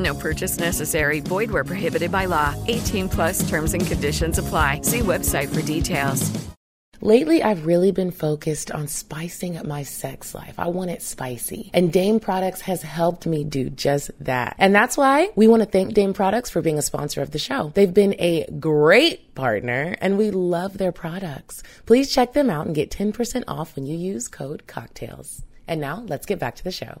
No purchase necessary. Void where prohibited by law. 18 plus terms and conditions apply. See website for details. Lately, I've really been focused on spicing up my sex life. I want it spicy. And Dame Products has helped me do just that. And that's why we want to thank Dame Products for being a sponsor of the show. They've been a great partner and we love their products. Please check them out and get 10% off when you use code COCKTALES. And now let's get back to the show.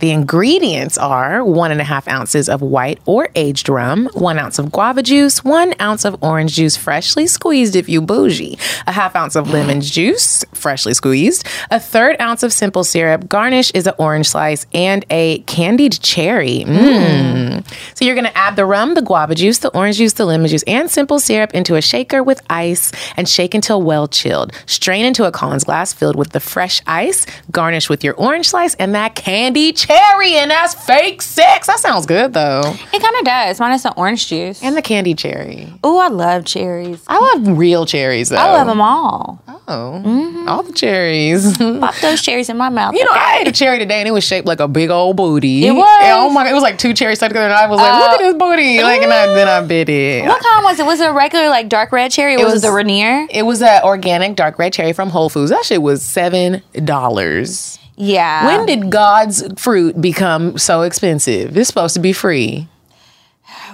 The ingredients are one and a half ounces of white or aged rum, one ounce of guava juice, one ounce of orange juice, freshly squeezed if you bougie, a half ounce of lemon juice, freshly squeezed, a third ounce of simple syrup. Garnish is an orange slice and a candied cherry. Mm. So you're gonna add the rum, the guava juice, the orange juice, the lemon juice, and simple syrup into a shaker with ice and shake until well chilled. Strain into a Collins glass filled with the fresh ice. Garnish with your orange slice and that candied cherry, and that's fake sex. That sounds good though. It kind of does, minus the orange juice. And the candy cherry. Oh, I love cherries. I love real cherries though. I love them all. Oh, mm-hmm. all the cherries. Pop those cherries in my mouth. You know, I ate a cherry today and it was shaped like a big old booty. It was? And, oh my it was like two cherries stuck together and I was like, look at this booty. Oh. Like, and I, then I bit it. What kind was it? Was it a regular like dark red cherry, or It was, was- it the Rainier? It was an organic dark red cherry from Whole Foods. That shit was seven dollars. Yeah. When did God's fruit become so expensive? It's supposed to be free.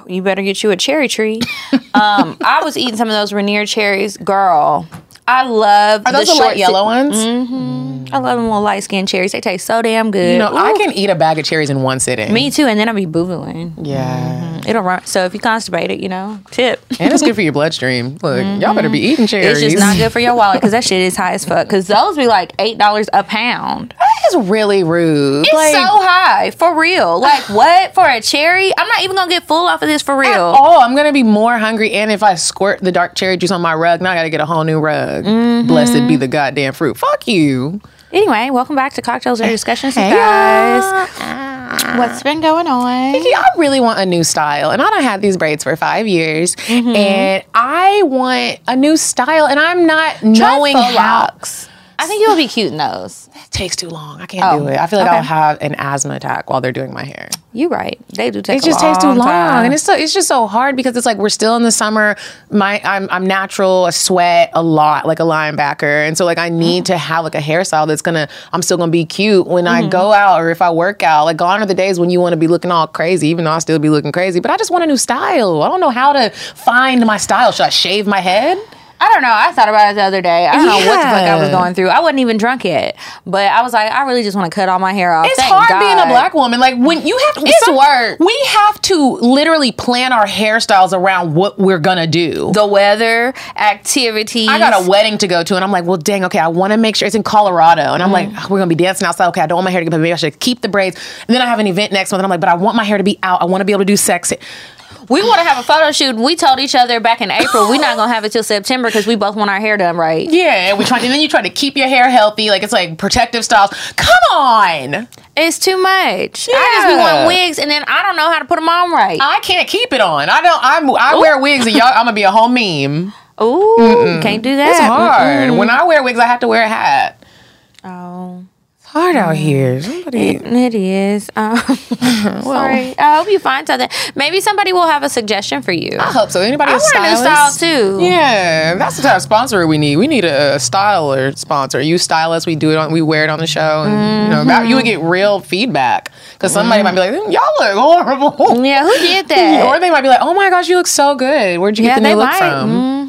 you better get you a cherry tree. um, I was eating some of those Rainier cherries, girl. I love Are those the the, short light yellow ones? Mm-hmm. I love them little light skinned cherries. They taste so damn good. You know, I can eat a bag of cherries in one sitting. Me too, and then I'll be boo booing. Yeah. Mm-hmm. It'll run. So if you constipated, you know, tip. And it's good for your bloodstream. Look, y'all better mm-hmm. be eating cherries. It's just not good for your wallet because that shit is high as fuck. Because those be like eight dollars a pound. That is really rude. It's Like, so high for real. Like what for a cherry? I'm not even gonna get full off of this for real. Oh, I'm gonna be more hungry. And if I squirt the dark cherry juice on my rug, now I gotta get a whole new rug. Mm-hmm. Blessed be the goddamn fruit. Fuck you. Anyway, welcome back to CockTales and Discussions, Hey, guys. What's been going on? I really want a new style, and I don't have these braids for five years, Mm-hmm. and I want a new style, and I'm not knowing how. locks. I think you'll be cute in those. It takes too long. I can't Oh, do it. I feel like okay. I'll have an asthma attack while they're doing my hair. You're right. They do take. It just takes too long, time. and it's so, it's just so hard because it's like we're still in the summer. My I'm I'm natural. I sweat a lot like a linebacker, and so like I need to have like a hairstyle that's gonna. I'm still gonna be cute when I mm-hmm. go out or if I work out. Like gone are the days when you want to be looking all crazy, even though I still be looking crazy. But I just want a new style. I don't know how to find my style. Should I shave my head? I don't know. I thought about it the other day. I don't know what the fuck I was going through. I wasn't even drunk yet, but I was like, I really just want to cut all my hair off. It's Thank hard being a black woman. Like when you have It's some- work. We have to literally plan our hairstyles around what we're gonna do. The weather, activities. I got a wedding to go to, and I'm like, well, dang, okay, I want to make sure it's in Colorado, and I'm like, Mm. oh, we're gonna be dancing outside. Okay, I don't want my hair to get, maybe I should keep the braids. And then I have an event next month, and I'm like, but I want my hair to be out. I want to be able to do sex. We want to have a photo shoot. We told each other back in April we're not gonna have it till September because we both want our hair done right. Yeah, and we try, and then you try to keep your hair healthy, like it's like protective styles. Come on, It's too much. I just be Yeah. wanting wigs, and then I don't know how to put them on right. I can't keep it on. I don't. I'm. I wear wigs, and y'all. I'm gonna be a whole meme. Ooh, can't do that. It's hard. Mm-mm. When I wear wigs, I have to wear a hat. Oh. Hard out here. Somebody. It is. Um, sorry. I hope you find something. Maybe somebody will have a suggestion for you. I hope so. Anybody I a want a new stylist? style too. Yeah, that's the type of sponsor we need. We need a, styler sponsor. You style us, we do it on, we wear it on the show, and you know, you would get real feedback because somebody might be like, "Mm, "Y'all look horrible." Yeah, who did that? or they might be like, "Oh my gosh, you look so good. Where'd you Yeah, get the new look might. from?"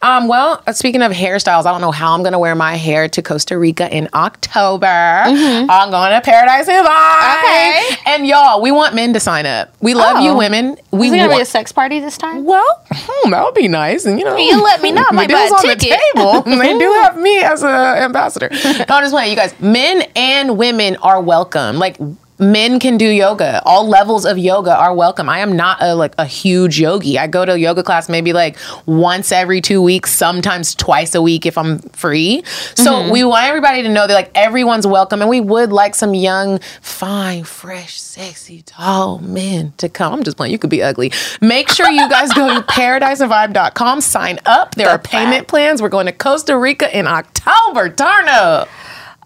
Um, well, uh, speaking of hairstyles, I don't know how I'm going to wear my hair to Costa Rica in October. I'm going to Paradise and Vibe. Okay. And y'all, we want men to sign up. We love you Oh. women. We Is it gonna be a sex party this time? well, hmm, that would be nice. And you know, You let me know. My deal's on ticket. the table. they do have me as an ambassador. No, I'm just playing. You guys, men and women are welcome. Like men can do yoga. All levels of yoga are welcome. I am not a like a huge yogi. I go to yoga class maybe like once every two weeks, sometimes twice a week if I'm free. So Mm-hmm. we want everybody to know that like everyone's welcome, and we would like some young, fine, fresh, sexy, tall men to come. I'm just playing. You could be ugly. Make sure you guys go to paradiseandvibe.com, sign up. There are payment plans. We're going to Costa Rica in October. Turn up.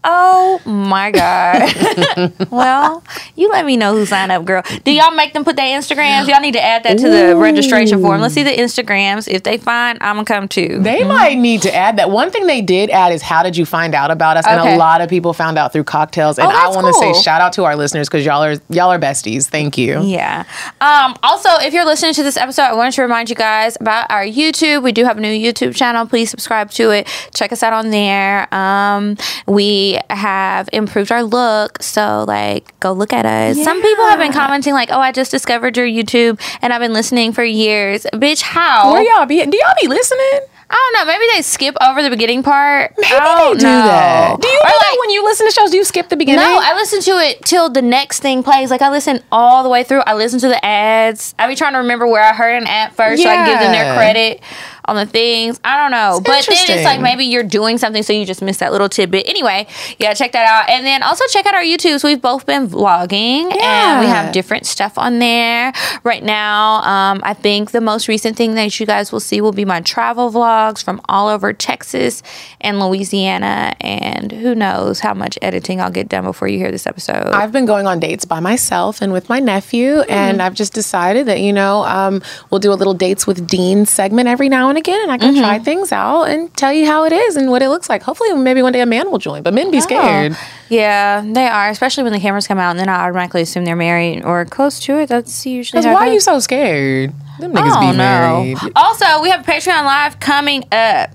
Oh my God. well, you let me know who signed up, girl. Do y'all make them put their Instagrams? Y'all need to add that to the registration form. Let's see the Instagrams. If they find, I'm gonna come too. They might need to add that. One thing they did add is how did you find out about us? And a lot of people found out through CockTales. And Oh, I want to cool. say shout out to our listeners because y'all are y'all are besties. Thank you. Yeah. Um, also, if you're listening to this episode, I wanted to remind you guys about our YouTube. We do have a new YouTube channel. Please subscribe to it. Check us out on there. Um, we have improved our look. So, like, go look at us. Some people have been commenting, like, oh, I just discovered your YouTube and I've been listening for years. Bitch, how? Where y'all be? Do y'all be listening? I don't know. Maybe they skip over the beginning part. Maybe I don't they do know. that. Do you Or know like, that when you listen to shows, do you skip the beginning? no, I listen to it till the next thing plays. Like I listen all the way through. I listen to the ads. I be trying to remember where I heard an ad first, so I can give them their credit on the things. I don't know, but then it's like maybe you're doing something, so you just miss that little tidbit. Anyway, yeah, check that out, and then also check out our YouTube. So We've both been vlogging, and we have different stuff on there right now. Um, I think the most recent thing that you guys will see will be my travel vlogs from all over Texas and Louisiana, and who knows how much editing I'll get done before you hear this episode. I've been going on dates by myself and with my nephew, and I've just decided that you know um, we'll do a little dates with Dean segment every now and again, and I can try things out and tell you how it is and what it looks like. Hopefully, maybe one day a man will join, but men be scared. Yeah, they are, especially when the cameras come out, and then I automatically assume they're married or close to it. That's usually why are you so scared? Them niggas Oh, be married. Also, we have Patreon live coming up.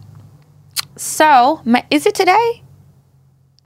So, ma- is it today?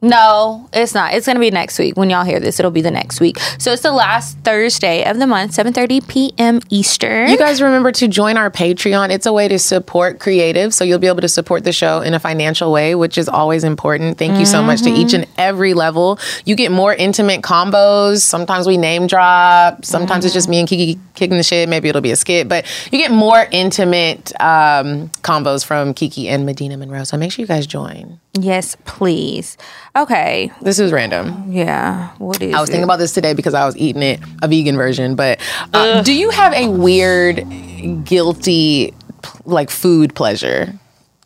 No, it's not. It's going to be next week. When y'all hear this, it'll be the next week. So it's the last Thursday of the month, 7:30 p.m. Eastern. You guys remember to join our Patreon. It's a way to support creative, so you'll be able to support the show in a financial way, which is always important. Thank you so much to each and every level. You get more intimate combos. Sometimes we name drop. Sometimes it's just me and Kiki kicking the shit. Maybe it'll be a skit, but you get more intimate um, combos from Kiki and Medina Monroe. So make sure you guys join. Yes, please. Okay. This is random. Yeah. What is I was it? thinking about this today because I was eating it, a vegan version. But uh, do you have a weird, guilty, like food pleasure?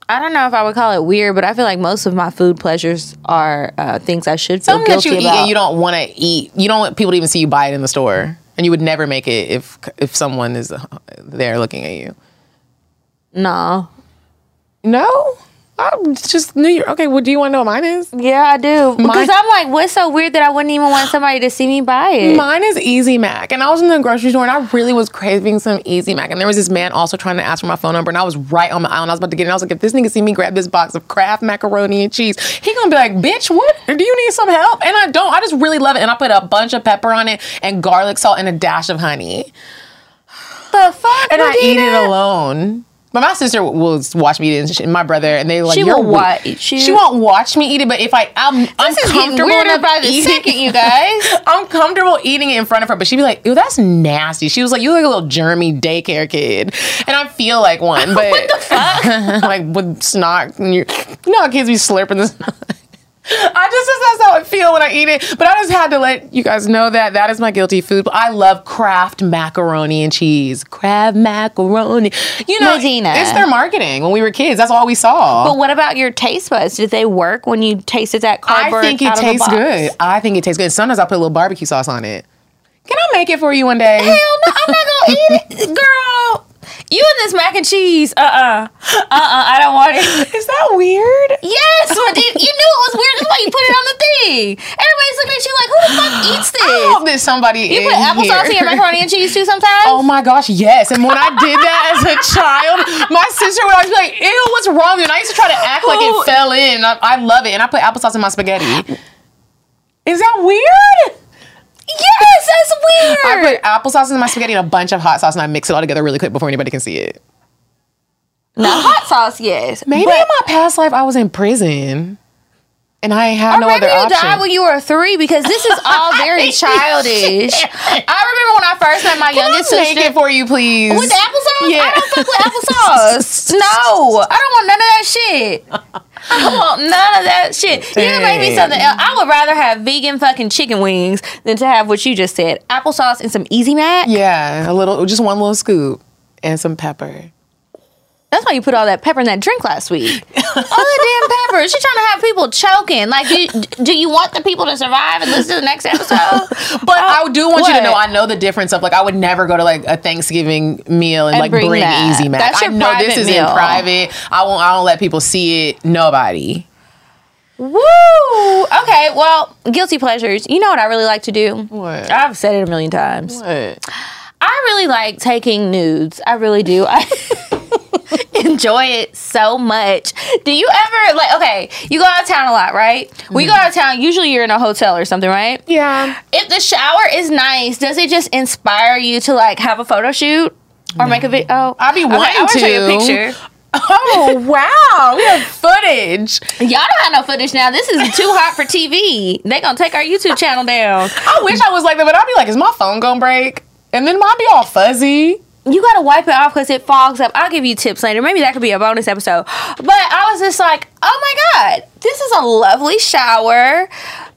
I don't know if I would call it weird, but I feel like most of my food pleasures are uh, things I should feel Something that guilty you eat about. and you don't want to eat. You don't want people to even see you buy it in the store, and you would never make it if if someone is uh, there looking at you. no. No, I'm just New York. Okay, well, do you want to know what mine is? Yeah, I do. Because I'm like, what's so weird that I wouldn't even want somebody to see me buy it? Mine is Easy Mac. And I was in the grocery store and I really was craving some Easy Mac. And there was this man also trying to ask for my phone number. And I was right on the aisle and I was about to get it. And I was like, if this nigga see me grab this box of Kraft macaroni and cheese, he gonna be like, bitch, what? Do you need some help? And I don't. I just really love it. And I put a bunch of pepper on it and garlic salt and a dash of honey. the fuck? And I eat it alone. But my sister will watch me eat it, and my brother, and they like She will weird." watch. She won't watch me eat it, but if I, I'm, I'm This comfortable enough by the eating- second, you guys. I'm comfortable eating it in front of her, but she'd be like, "Ew, that's nasty." She was like, "You look like a little germy daycare kid," and I feel like one, but what the fuck? like with snot, and you, you know how kids be slurping this. I just that's how I feel when I eat it. But I just had to let you guys know that that is my guilty food. But I love Kraft macaroni and cheese. Kraft macaroni. You know, Medina. it's their marketing. When we were kids, that's all we saw. But what about your taste buds? Did they work when you tasted that cardboard? I think it tastes good. I think it tastes good. Sometimes I put a little barbecue sauce on it. Can I make it for you one day? Hell no, I'm not gonna eat it, girl. This mac and cheese? Uh uh-uh. uh. I don't want it. Is that weird? Yes, you, you knew it was weird. That's why you put it on the thing. Everybody's looking at you like, who the fuck eats I this? hope that somebody You put applesauce in your macaroni and cheese too sometimes? Oh my gosh, yes. And when I did that as a child, my sister would always be like, ew, what's wrong? with you?" And I used to try to act like it fell in. I, I love it. And I put applesauce in my spaghetti. Is that weird? Yes, that's weird. I put applesauce in my spaghetti and a bunch of hot sauce and I mix it all together really quick before anybody can see it. now, hot sauce, yes. Maybe in my past life I was in prison. And I had or no maybe other you option. died when you were three because this is all very childish. I remember when I first met my Can I youngest make sister. it for you, please? With applesauce? Yeah. I don't fuck with applesauce. no, I don't want none of that shit. I don't want none of that shit. You can make me something else. I would rather have vegan fucking chicken wings than to have what you just said. Applesauce and some Easy Mac. Yeah, a little, just one little scoop and some pepper. That's why you put all that pepper in that drink last week. all the damn pepper. She's trying to have people choking. Like, do you, do you want the people to survive and listen to the next episode? But I do want you to know I know the difference of like I would never go to like a Thanksgiving meal and, And like bring bring, that. Easy Mac. That's I your know this is meal. in private. I won't. I don't let people see it. Nobody. Woo! Okay, well, guilty pleasures. You know what I really like to do? What? I've said it a million times. What? I really like taking nudes. I really do. I enjoy it so much. Do you ever like okay, you go out of town a lot, right? When you go mm-hmm. out of town, usually you're in a hotel or something, right? Yeah. If the shower is nice, does it just inspire you to like have a photo shoot? Or make a video? Oh, I'll be Okay, I wanting wanna show you a picture. Oh wow, we have footage. Y'all don't have no footage now. This is too hot for TV. They gonna take our YouTube channel down. I wish I was like that, but I'd be like, is my phone gonna break? And then mine be all fuzzy. You gotta wipe it off because it fogs up. I'll give you tips later. Maybe that could be a bonus episode. But I was just like, oh my god, this is a lovely shower.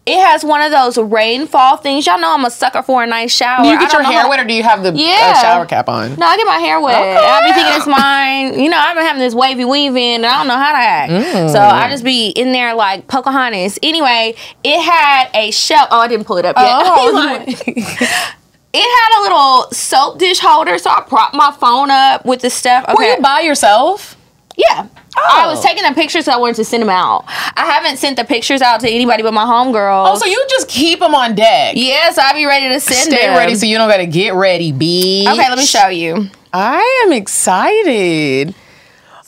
It has one of those rainfall things. Y'all know I'm a sucker for a nice shower. Do you get your hair how- wet or do you have the uh, shower cap on? No, I get my hair wet. Okay. I be thinking it's mine. You know, I've been having this wavy weave in, and I don't know how to act. Mm. So I just be in there like Pocahontas. Anyway, it had a shelf. Oh, I didn't pull it up yet. Oh. it had a little soap dish holder, so I propped my phone up with the stuff. Were Okay. you by yourself? Yeah. I was Oh. taking the pictures, so I wanted to send them out. I haven't sent the pictures out to anybody but my homegirl. Oh, so you just keep them on deck. yes, I'll be ready to send Stay them. ready so you don't gotta get ready, B. okay, let me show you. I am excited.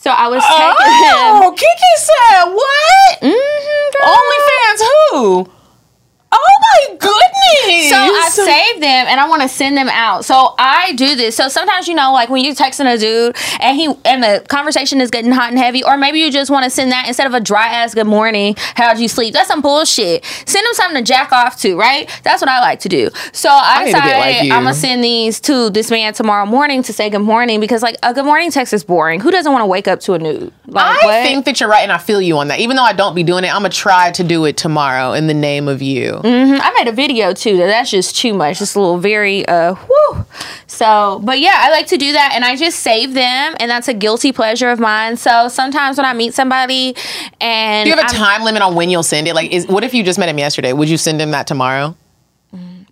So I was oh, taking Oh, Kiki said what? Mm-hmm, OnlyFans who? Oh my goodness! So I saved them and I want to send them out. So I do this. So sometimes you know, like when you're texting a dude and he and the conversation is getting hot and heavy, or maybe you just want to send that instead of a dry ass good morning. How'd you sleep? That's some bullshit. Send them something to jack off to, right? That's what I like to do. So I, I need to get decided like. I'm gonna send these to this man tomorrow morning to say good morning because like a good morning text is boring. Who doesn't want to wake up to a nude? Like I what? think that you're right, and I feel you on that. Even though I don't be doing it, I'm gonna try to do it tomorrow in the name of you. Mhm. I made a video too. That that's just too much. Just a little very uh. So, but yeah, I like to do that and I just save them and that's a guilty pleasure of mine. So sometimes when I meet somebody and Do you have a I'm- time limit on when you'll send it? Like, is what if you just met him yesterday? Would you send him that tomorrow?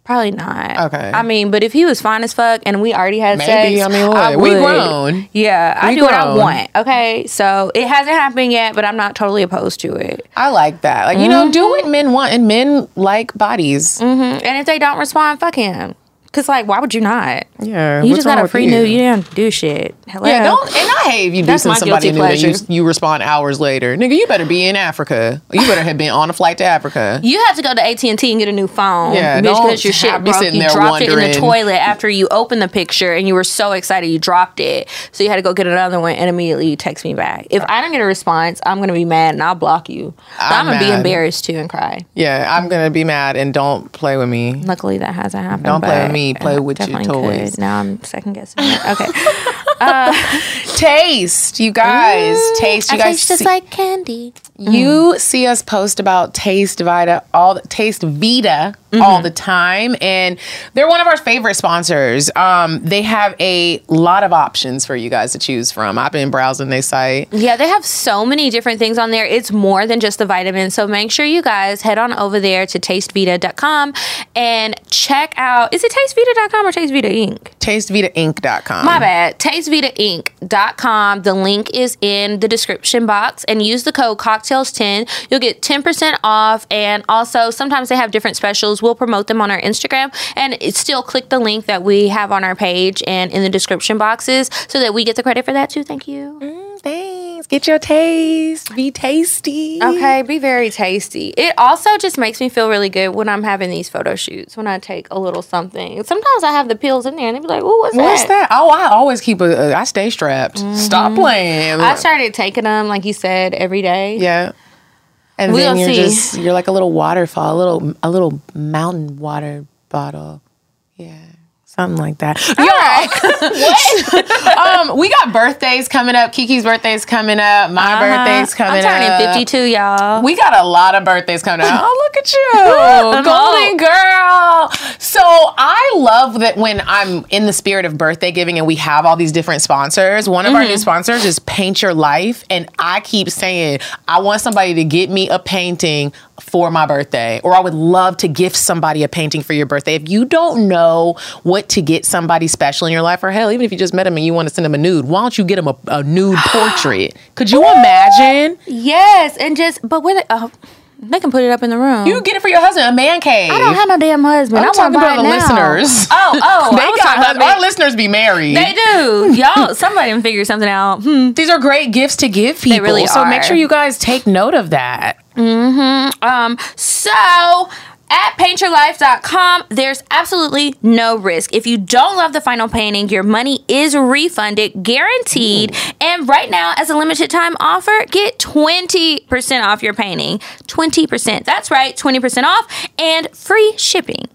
Probably not. Okay. I mean, but if he was fine as fuck and we already had Maybe. sex, I mean, look, we would. grown. Yeah, I We do what I want. Okay, so it hasn't happened yet, but I'm not totally opposed to it. I like that. Like, you know, do mm-hmm. what men want, and men like bodies. Mm-hmm, and if they don't respond, fuck him. Cause like, why would you not? Yeah, you just got a with free you? nude. You didn't do shit. Hello. Yeah, don't. And I hate if you do That's send my somebody guilty new and you, pleasure. you respond hours later. Nigga, you better be in Africa. You better have been on a flight to Africa. You have to go to AT and T and get a new phone. Yeah, bitch, don't because your shit broke. sitting You there dropped it in the toilet after you opened the picture, and you were so excited you dropped it. So you had to go get another one, and immediately you text me back. If I don't get a response, I'm gonna be mad and I'll block you. But I'm, I'm gonna be embarrassed too and cry. Yeah, I'm gonna be mad and don't play with me. Luckily, that hasn't happened. Don't play with but me, play with your toys. Could. Now I'm second guessing. it. Okay. Uh, taste, you guys. taste, you I guys. taste just see- like candy. you mm. see us post about Taste Vita all the, Taste Vita mm-hmm. all the time, and they're one of our favorite sponsors. Um, they have a lot of options for you guys to choose from. I've been browsing their site. Yeah, they have so many different things on there. It's more than just the vitamins. So make sure you guys head on over there to tastevita.com and check out is it tastevita.com or tastevita inc? TasteVitaInc.com. My bad. TasteVitaInc.com. The link is in the description box and use the code COCKTALES10. You'll get 10% off. And also, sometimes they have different specials. We'll promote them on our Instagram and still click the link that we have on our page and in the description boxes so that we get the credit for that too. Thank you. Mm, thanks. Get your taste. Be tasty. Okay, be very tasty. It also just makes me feel really good when I'm having these photo shoots, when I take a little something. Sometimes I have the pills in there and they be like, oh, what's, that? What's that? Oh, I always keep a. I stay strapped. Stop mm-hmm. playing. I started taking them, like you said, every day. Yeah. And We'll then you're see. just you're like a little waterfall, a little a little mountain water bottle. Yeah. Something like that. Y'all, um, we got birthdays coming up. Kiki's birthday's coming up. My birthday's coming Uh-huh. I'm turning up. 52, y'all. We got a lot of birthdays coming up. Oh, look at you. Golden girl. So I love that when I'm in the spirit of birthday giving and we have all these different sponsors. One of our Mm-hmm. new sponsors is Paint Your Life. And I keep saying, I want somebody to get me a painting for my birthday, or I would love to gift somebody a painting for your birthday. If you don't know what to get somebody special in your life, or hell, even if you just met them and you want to send them a nude, why don't you get them a, a nude portrait? Could you imagine? yes, and just, but where they, uh, they can put it up in the room. You get it for your husband, a man cave. I don't have no damn husband. I'm I talking want about the listeners. Oh, oh, they I was got talking hus- about our me. listeners be married. They do. Y'all, somebody can figure something out. Hmm. These are great gifts to give people. really so make sure you guys take note of that. Um, so at paintyourlife.com, there's absolutely no risk. If you don't love the final painting, your money is refunded, guaranteed. And right now, as a limited time offer, get 20% off your painting. 20%. That's right, 20% off and free shipping.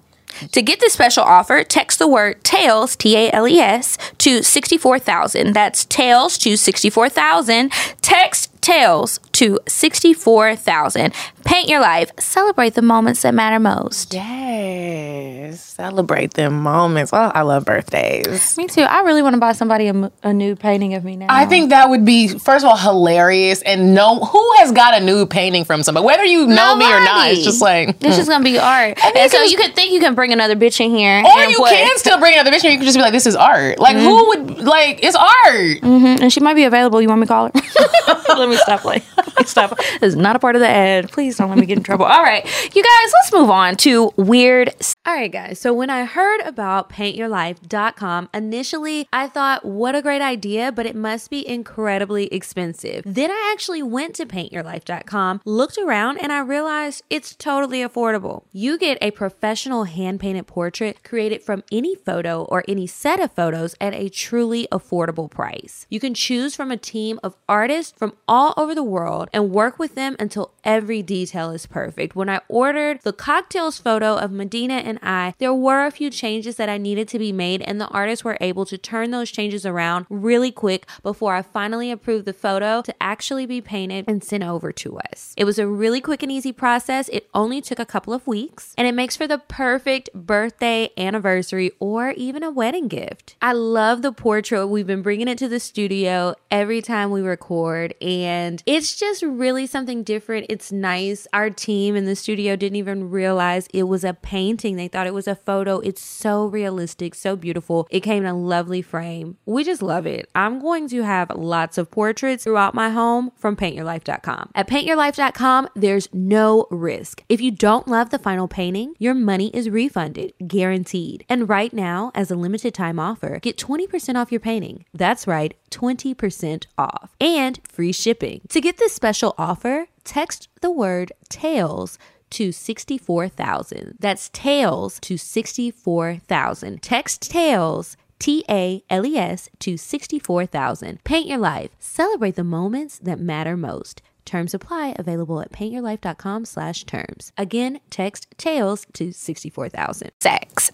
To get this special offer, text the word TALES, T A L E S, to 64,000. That's TALES to 64,000. Text TALES to 64,000. Paint your life. Celebrate the moments that matter most. Yes. Celebrate them moments. Oh, I love birthdays. Me too. I really want to buy somebody a new painting of me now. I think that would be first of all hilarious and no who has got a nude painting from somebody whether you know me or not it's just like It's just gonna be hmm. art. And, you so you could think you can bring another bitch in here. or and you what? can still bring another bitch and you could just be like this is art like who mm-hmm. would like it's art mm-hmm. And she might be available. You want me to call her? let me stop playing. Let me stop. This is not a part of the ad. Please don't let me get in trouble. All right, you guys, let's move on to weird. All right, guys. So when I heard about paintyourlife.com, initially I thought, what a great idea, but it must be incredibly expensive. Then I actually went to paintyourlife.com, looked around, and I realized it's totally affordable. You get a professional hand painted portrait created from any photo or any set of photos at a truly affordable price. You can choose from a team of artists from all over the world and work with them until every detail is perfect. When I ordered the CockTales photo of Medina and I, there were a few changes that I needed to be made, and the artists were able to turn those changes around really quick before I finally approved the photo to actually be painted and sent over to us. It was a really quick and easy process. It only took a couple of weeks, and it makes for the perfect birthday, anniversary, or even a wedding gift. I love the portrait. We've been bringing it to the studio every time we record, and it's just really something different. It's nice. Our team in the studio didn't even realize it was a painting. They thought it was a photo. It's so realistic, so beautiful. It came in a lovely frame. We just love it. I'm going to have lots of portraits throughout my home from paintyourlife.com. At paintyourlife.com, there's no risk. If you don't love the final painting, your money is refunded, guaranteed. And right now, as a limited time offer, get 20% off your painting. That's right, 20% off and free shipping. To get this special offer, text the word TALES to 64,000. That's TALES to 64,000. Text TALES T A L E S to 64,000. Paint your life. Celebrate the moments that matter most. Terms apply available at paintyourlife.com slash terms. Again, text TALES to 64,000. Sex.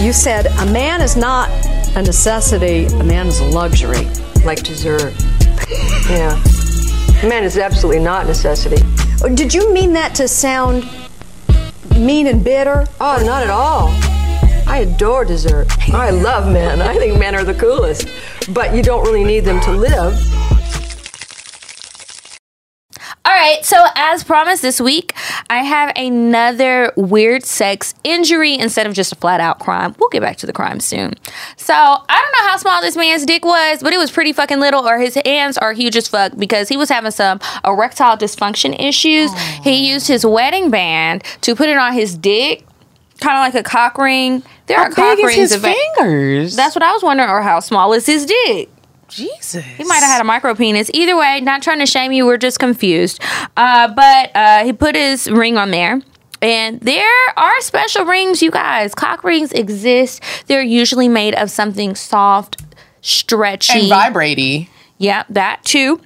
You said a man is not a necessity, a man is a luxury. Like dessert. yeah. A man is absolutely not a necessity. Oh, Did you mean that to sound mean and bitter? Oh, not at all. I adore dessert. I love men. I think men are the coolest. But you don't really need them to live. All right, so as promised this week, I have another weird sex injury instead of just a flat out crime. We'll get back to the crime soon. So, I don't know how small this man's dick was, but it was pretty fucking little, or his hands are huge as fuck because he was having some erectile dysfunction issues. He used his wedding band to put it on his dick, kind of like a cock ring. There How are cock rings his fingers? That's what I was wondering, or how small is his dick? Jesus. He might have had a micro penis. Either way, not trying to shame you. We're just confused. Uh, but uh, he put his ring on there. And there are special rings, you guys. Cock rings exist. They're usually made of something soft, stretchy. and vibratey. Yeah, that too.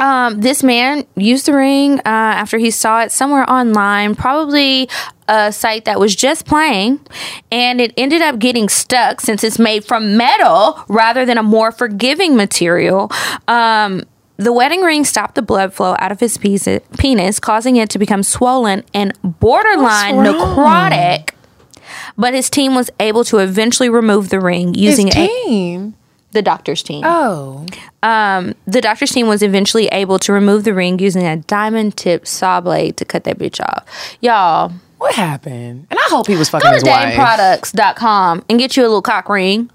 Um, this man used the ring uh, after he saw it somewhere online, probably a site that was just playing, and it ended up getting stuck since it's made from metal rather than a more forgiving material. Um, the wedding ring stopped the blood flow out of his piece- penis, causing it to become swollen and borderline necrotic. But his team was able to eventually remove the ring using His a team. The doctor's team. Oh. Um, the doctor's team was eventually able to remove the ring using a diamond tipped saw blade to cut that bitch off. Y'all, What happened? And I hope he was fucking go to his wife. dameproducts.com and get you a little cock ring.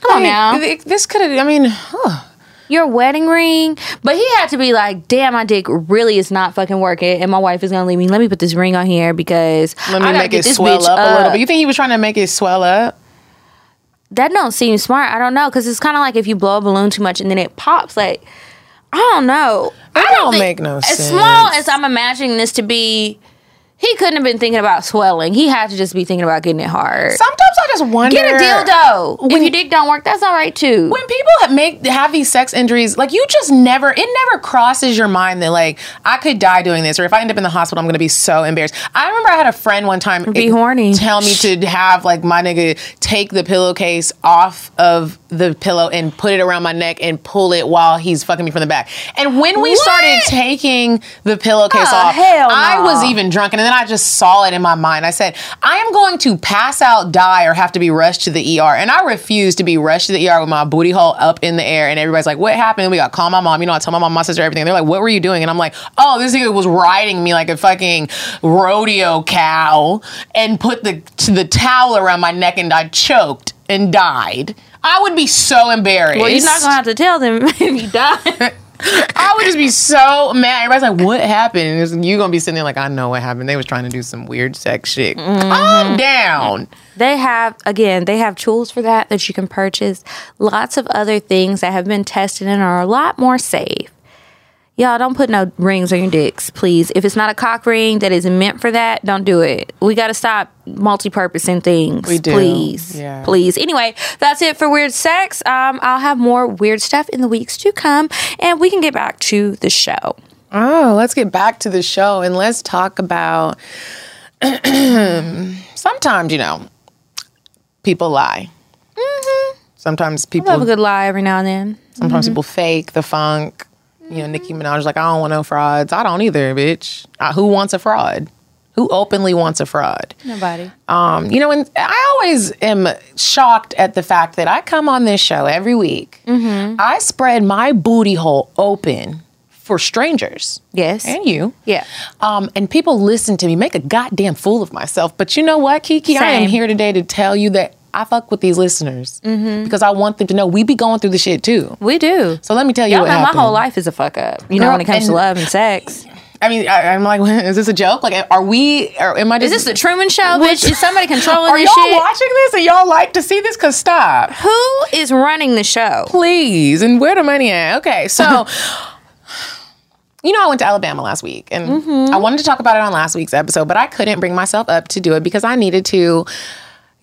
Come on now. th- This could have, I mean, huh. Your wedding ring. But he had to be like, damn, my dick really is not fucking working and my wife is gonna leave me. Let me put this ring on here because let me I gotta make get it this swell bitch up, a little bit. You think he was trying to make it swell up? That don't seem smart. I don't know because it's kind of like if you blow a balloon too much and then it pops. Like I don't know. It I don't think- make no As sense. As small as I'm imagining this to be, he couldn't have been thinking about swelling. He had to just be thinking about getting it hard. Sometimes I just wonder. Get a dildo. if your dick don't work, that's all right too. when people have make have these sex injuries, like you just never, it never crosses your mind that like I could die doing this, or if I end up in the hospital, I'm gonna be so embarrassed. I remember I had a friend one time Be horny. tell me to have like my nigga take the pillowcase off of the pillow and put it around my neck and pull it while he's fucking me from the back. And when we What? started taking the pillowcase Oh, off, hell I was even drunk, and then I just saw it in my mind. I said, I am going to pass out, die, or have to be rushed to the ER. And I refuse to be rushed to the ER with my booty hole up in the air. And everybody's like, What happened? We got to call my mom. You know, I tell my mom, my sister, everything. They're like, What were you doing? And I'm like, Oh, this nigga was riding me like a fucking rodeo cow and put the, the towel around my neck and I choked and died. I would be so embarrassed. well, you're not gonna have to tell them if you die. I would just be so mad. Everybody's like, "What happened?" And it's- you gonna be sitting there like, "I know what happened. They was trying to do some weird sex shit." Mm-hmm. Calm down. They have again, they have tools for that that you can purchase. Lots of other things that have been tested and are a lot more safe. Y'all don't put no rings on your dicks, please. If it's not a cock ring that is meant for that, don't do it. We got to stop multi-purposing things. We do. Please. Yeah. Please. Anyway, that's it for weird sex. Um, I'll have more weird stuff in the weeks to come and we can get back to the show. Oh, let's get back to the show and let's talk about. sometimes you know, people lie. Sometimes people. Love a good lie every now and then. Sometimes people fake the funk. You know, Nicki Minaj is like, I don't want no frauds. I don't either, bitch. Uh, who wants a fraud? Who openly wants a fraud? Nobody. Um, you know, and I always am shocked at the fact that I come on this show every week. I spread my booty hole open for strangers. Yes. And you. Yeah. Um, and people listen to me, make a goddamn fool of myself. But you know what, Kiki? I am here today to tell you that I fuck with these listeners because I want them to know we be going through the shit too. We do. So let me tell you Y'all what know happened. my whole life is a fuck up. You know, when it comes to love and sex. I mean, I, I'm like, is this a joke? Like, are we? Or am I Just, Is this the Truman Show, bitch? Is somebody controlling Are y'all shit? watching this and y'all like to see this? Cause stop. Who is running the show? please. And where the money at? Okay, so you know, I went to Alabama last week, and Mm-hmm. I wanted to talk about it on last week's episode, but I couldn't bring myself up to do it because I needed to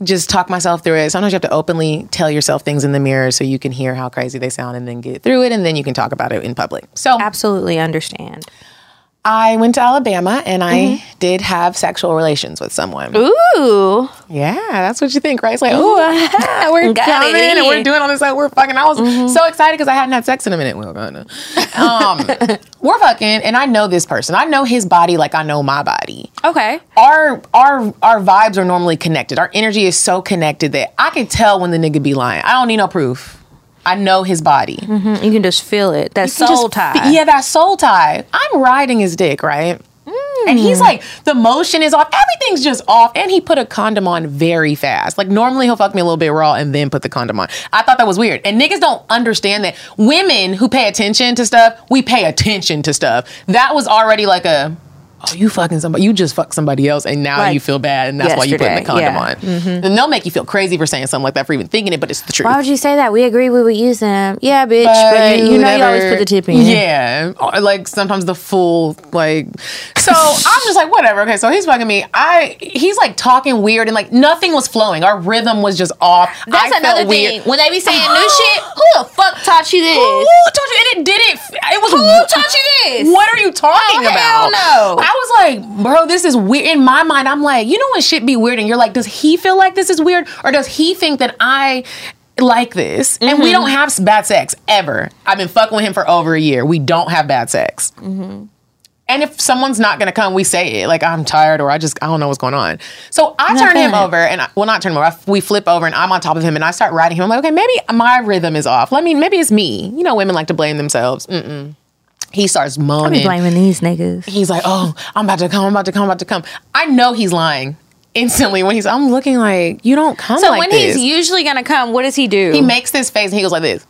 just talk myself through it. Sometimes you have to openly tell yourself things in the mirror so you can hear how crazy they sound and then get through it, and then you can talk about it in public. So Absolutely understand. I went to Alabama and I Mm-hmm. did have sexual relations with someone. Ooh. Yeah, that's what you think, right? It's like, ooh, we're coming and we're doing all this. Like, we're fucking. I was Mm-hmm. so excited because I hadn't had sex in a minute. Well, gonna. Um, we're fucking, and I know this person. I know his body like I know my body. Okay. Our our our vibes are normally connected. Our energy is so connected that I can tell when the nigga be lying. I don't need no proof. I know his body. Mhm, You can just feel it. That You soul tie. Yeah, that soul tie. I'm riding his dick, right? And he's like, the motion is off. Everything's just off. And he put a condom on very fast. Like, normally he'll fuck me a little bit raw and then put the condom on. I thought that was weird. And niggas don't understand that women who pay attention to stuff, we pay attention to stuff. That was already like a, oh, you fucking somebody, you just fucked somebody else and now Like you feel bad and that's why you putting the condom yeah. on. Mm-hmm. And they'll make you feel crazy for saying something like that, for even thinking it, but it's the truth. Why would you say that? We agree we would use them. Yeah, bitch. But But, you, know you always put the tip in. Yeah. Like sometimes the full like so I'm just like whatever. Okay, so he's fucking me. I he's like talking weird and like nothing was flowing. Our rhythm was just off. That's I another felt weird. thing. When they be saying uh-huh. new shit, who the fuck taught you this? Who taught you? And it didn't. It was. Who taught you this? What are you talking Oh, hell about? no. I was like, bro, this is weird. In my mind, I'm like, you know when shit be weird, and you're like, does he feel like this is weird, or does he think that I? Like this, and Mm-hmm. we don't have bad sex ever. I've been fucking with him for over a year. We don't have bad sex. Mm-hmm. And if someone's not gonna come, we say it like I'm tired or I just I don't know what's going on. So I turn him it. over and I, well not turn him over. I, we flip over and I'm on top of him and I start riding him. I'm like, okay, maybe my rhythm is off. Let me maybe it's me. You know, women like to blame themselves. Mm-mm. He starts moaning. I be moaning. blaming these niggas. He's like, oh, I'm about to come. I'm about to come. I'm about to come. I know he's lying instantly when he's. I'm looking like you don't come. So like when this. he's usually gonna come, what does he do? he makes this face and he goes like this.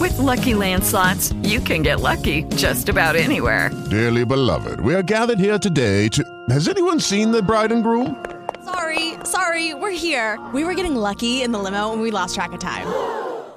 With Lucky Land slots, you can get lucky just about anywhere. Dearly beloved, we are gathered here today to. Has anyone seen the bride and groom? Sorry, sorry, we're here. We were getting lucky in the limo and we lost track of time.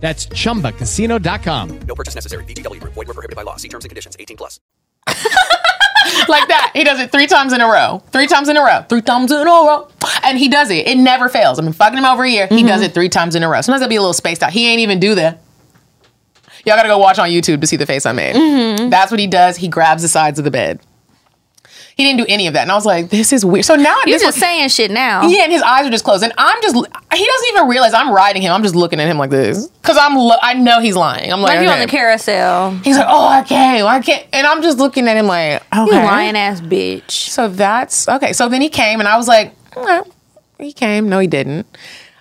That's chumbacasino.com. No purchase necessary. VGW Group. Void were prohibited by law. See terms and conditions. 18 plus. like that. He does it three times in a row. Three times in a row. Three times in a row. And he does it. It never fails. I've been fucking him over a year. He mm-hmm. does it three times in a row. Sometimes I'll be a little spaced out. He ain't even do that. Y'all gotta go watch on YouTube to see the face I made. Mm-hmm. That's what he does. He grabs the sides of the bed. He didn't do any of that. And I was like, this is weird. So now You're this just saying shit now. yeah, and his eyes are just closed, and I'm just. He doesn't even realize I'm riding him. I'm just looking at him like this because I'm. Lo- I know he's lying. I'm like, Like you on the carousel. He's like, oh, I can't, I can't, and I'm just looking at him like, okay, You lying ass bitch. So that's okay. So then he came, and I was like, "Well, he came. No, he didn't.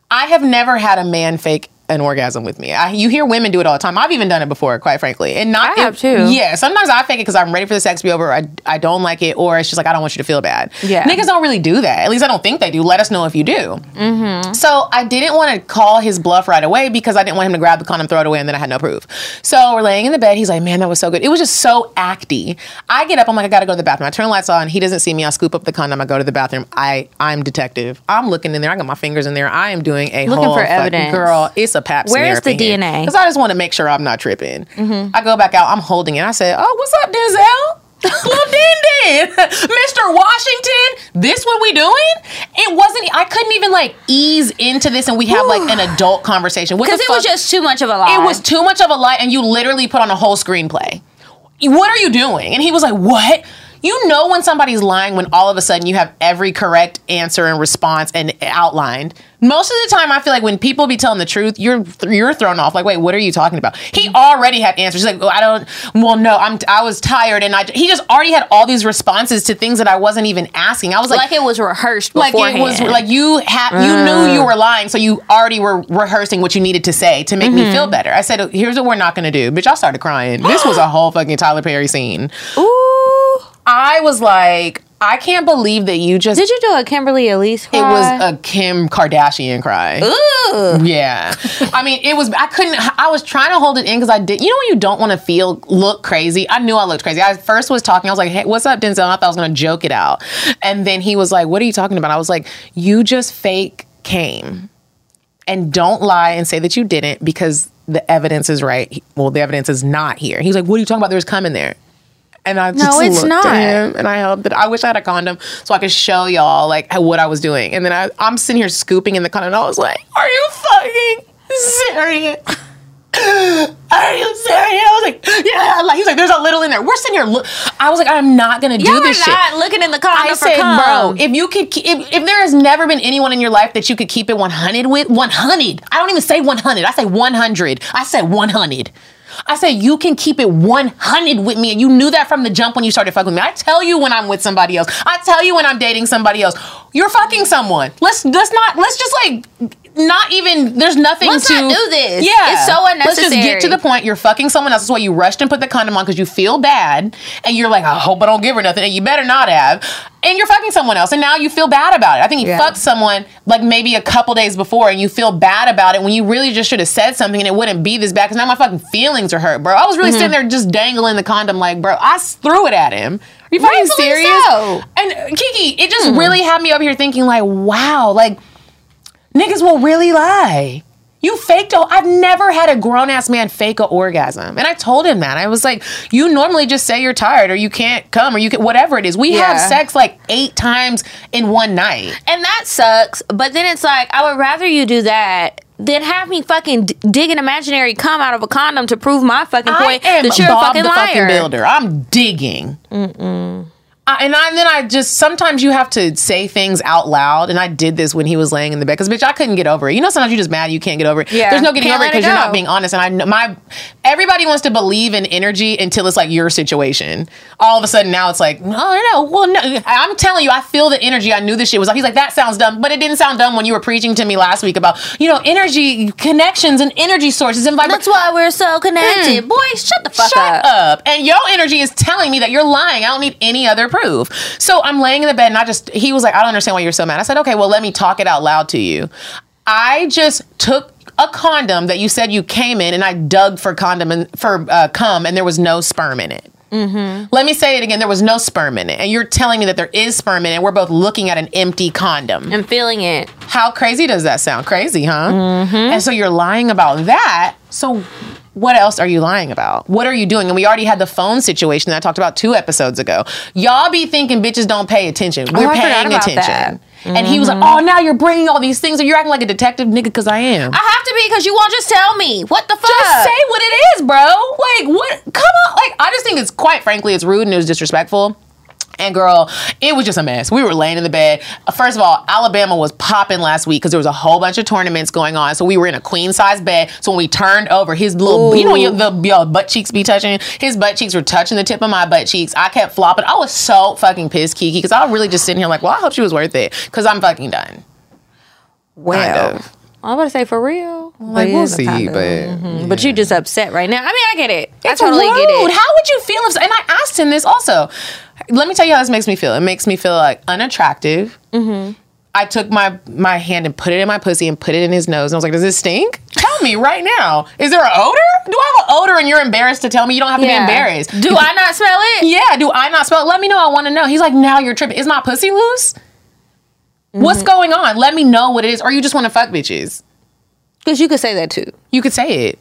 I have never had a man fake an orgasm with me. I, you hear women do it all the time. I've even done it before, quite frankly, and not I have too. Yeah, sometimes I fake it because I'm ready for the sex to be over. I, I don't like it, or it's just like I don't want you to feel bad. Yeah. niggas don't really do that. At least I don't think they do. Let us know if you do. Mm-hmm. So I didn't want to call his bluff right away because I didn't want him to grab the condom, throw it away, and then I had no proof. So we're laying in the bed. He's like, "Man, that was so good." It was just so acty. I get up. I'm like, "I gotta go to the bathroom." I turn the lights on. He doesn't see me. I scoop up the condom. I go to the bathroom. I I'm detective. I'm looking in there. I got my fingers in there. I am doing a Looking whole for evidence. Girl, it's a pap. Where's the. DNA? Because I just want to make sure I'm not tripping. Mm-hmm. I go back out. I'm holding it. I said, "Oh, what's up, Denzel?" Little Din Din, Mr. Washington, this what we doing? It wasn't. I couldn't even like ease into this, and we have like an adult conversation. Because it was just too much of a lie. it was too much of a lie, and you literally put on a whole screenplay. What are you doing? And he was like, What? You know when somebody's lying when all of a sudden you have every correct answer and response and outlined. Most of the time, I feel like when people be telling the truth, you're you're thrown off. Like, wait, what are you talking about? He mm-hmm. already had answers. He's like, oh, I don't. Well, no, I'm. I was tired, and I. He just already had all these responses to things that I wasn't even asking. I was like, like it was rehearsed like it was like you had you knew you were lying, so you already were rehearsing what you needed to say to make me mm-hmm. feel better. I said, "Here's what we're not going to do." Bitch, I started crying. This was a whole fucking Tyler Perry scene. Ooh. I was like, I can't believe that you just. Did you do a Kimberly Elise cry? It was a Kim Kardashian cry. Ooh. Yeah. I mean, it was, I couldn't, I was trying to hold it in because I did, you know, when you don't want to feel, look crazy. I knew I looked crazy. I first was talking, I was like, hey, what's up, Denzel? I thought I was going to joke it out. And then he was like, what are you talking about? I was like, you just fake came. And don't lie and say that you didn't because the evidence is right. Well, the evidence is not here. He's like, what are you talking about? There's cum in there. And I just No, it's looked not. at him and I held it. I wish I had a condom so I could show y'all like what I was doing. And then I, I'm sitting here scooping in the condom and I was like, "Are you fucking serious? Are you serious?" I was like, "Yeah." Like he was like, "There's a little in there." We're sitting here. Look, I was like, "I'm not gonna do Y'all this shit." not looking in the condom I said, cum. bro, if you could, if, if there has never been anyone in your life that you could keep it 100 with, 100. I don't even say 100. I say 100. I said 100. I said you can keep it 100 with me, and you knew that from the jump when you started fucking with me. I tell you when I'm with somebody else. I tell you when I'm dating somebody else. You're fucking someone. Let's let's not let's just like not even. There's nothing Let's to not do this. Yeah, It's so unnecessary. Let's just get to the point. You're fucking someone else. That's why you rushed and put the condom on because you feel bad, and you're like, I hope I don't give her nothing, and you better not have. And you're fucking someone else, and now you feel bad about it. I think you Yeah. fucked someone like maybe a couple days before, and you feel bad about it when you really just should have said something, and it wouldn't be this bad. Because now my fucking feelings are hurt, bro. I was really Mm-hmm. sitting there just dangling the condom, like, bro, I threw it at him. Are you fucking Rightfully serious? so. And Kiki, it just really had me over here thinking, like, wow, like niggas will really lie. You faked a, I've never had a grown ass man fake a orgasm. And I told him that. I was like, you normally just say you're tired or you can't come or you can, whatever it is. We have sex like eight times in one night. And that sucks. But then it's like, I would rather you do that than have me fucking d- dig an imaginary cum out of a condom to prove my fucking point I am that you're Bob a fucking the liar. fucking builder. I'm digging. I, and, I, and then I just sometimes you have to say things out loud, and I did this when he was laying in the bed because bitch, I couldn't get over it. You know, sometimes you're just mad you can't get over it. Yeah. There's no getting Can't over it because you're not being honest. And I know my everybody wants to believe in energy until it's like your situation. All of a sudden now it's like no, no, well, no. I'm telling you, I feel the energy. I knew this shit was. He's like that sounds dumb, but it didn't sound dumb when you were preaching to me last week about you know energy connections and energy sources and vibrations. That's why we're so connected. Mm. Boy, shut the fuck. Shut up. up. And your energy is telling me that you're lying. I don't need any other So I'm laying in the bed and I just, he was like, I don't understand why you're so mad. I said, okay, well, let me talk it out loud to you. I just took a condom that you said you came in and I dug for condom and for uh, cum and there was no sperm in it. Mm-hmm. Let me say it again. There was no sperm in it. And you're telling me that there is sperm in it. We're both looking at an empty condom. I'm feeling it. How crazy does that sound? Crazy, huh? Mm-hmm. And so you're lying about that. So what else are you lying about? What are you doing? And we already had the phone situation that I talked about two episodes ago. Y'all be thinking bitches don't pay attention. Oh, We're Oh, paying attention. that. And he was like, "Oh, now you're bringing all these things, and you're acting like a detective, nigga." Because I am. I have to be because you won't just tell me. What the fuck? just say what it is, bro. Like what? Come on. Like I just think it's quite frankly, it's rude and it was disrespectful. And girl, it was just a mess. We were laying in the bed. First of all, Alabama was popping last week because there was a whole bunch of tournaments going on. So we were in a queen size bed. So when we turned over, his little, you know, when the your butt cheeks be touching. His butt cheeks were touching the tip of my butt cheeks. I kept flopping. I was so fucking pissed, Kiki, because I was really just sitting here like, well, I hope she was worth it because I'm fucking done. Well, Kind of. I'm going to say for real. Like But we'll yeah, see, kind of. but Mhm. But you just upset right now. I mean, I get it. It's I totally rude. get it. How would you feel if? And I asked him this also. Let me tell you how this makes me feel. It makes me feel like unattractive. Mm-hmm. I took my my hand and put it in my pussy and put it in his nose. And I was like, "Does this stink? Tell me right now. Is there an odor? Do I have an odor and you're embarrassed to tell me? You don't have to Yeah. be embarrassed. Do I not smell it? Yeah. Do I not smell it? Let me know. I want to know. He's like, now you're tripping. Is my pussy loose? What's Mm-hmm. going on? Let me know what it is. Or you just want to fuck bitches. Because you could say that too. You could say it.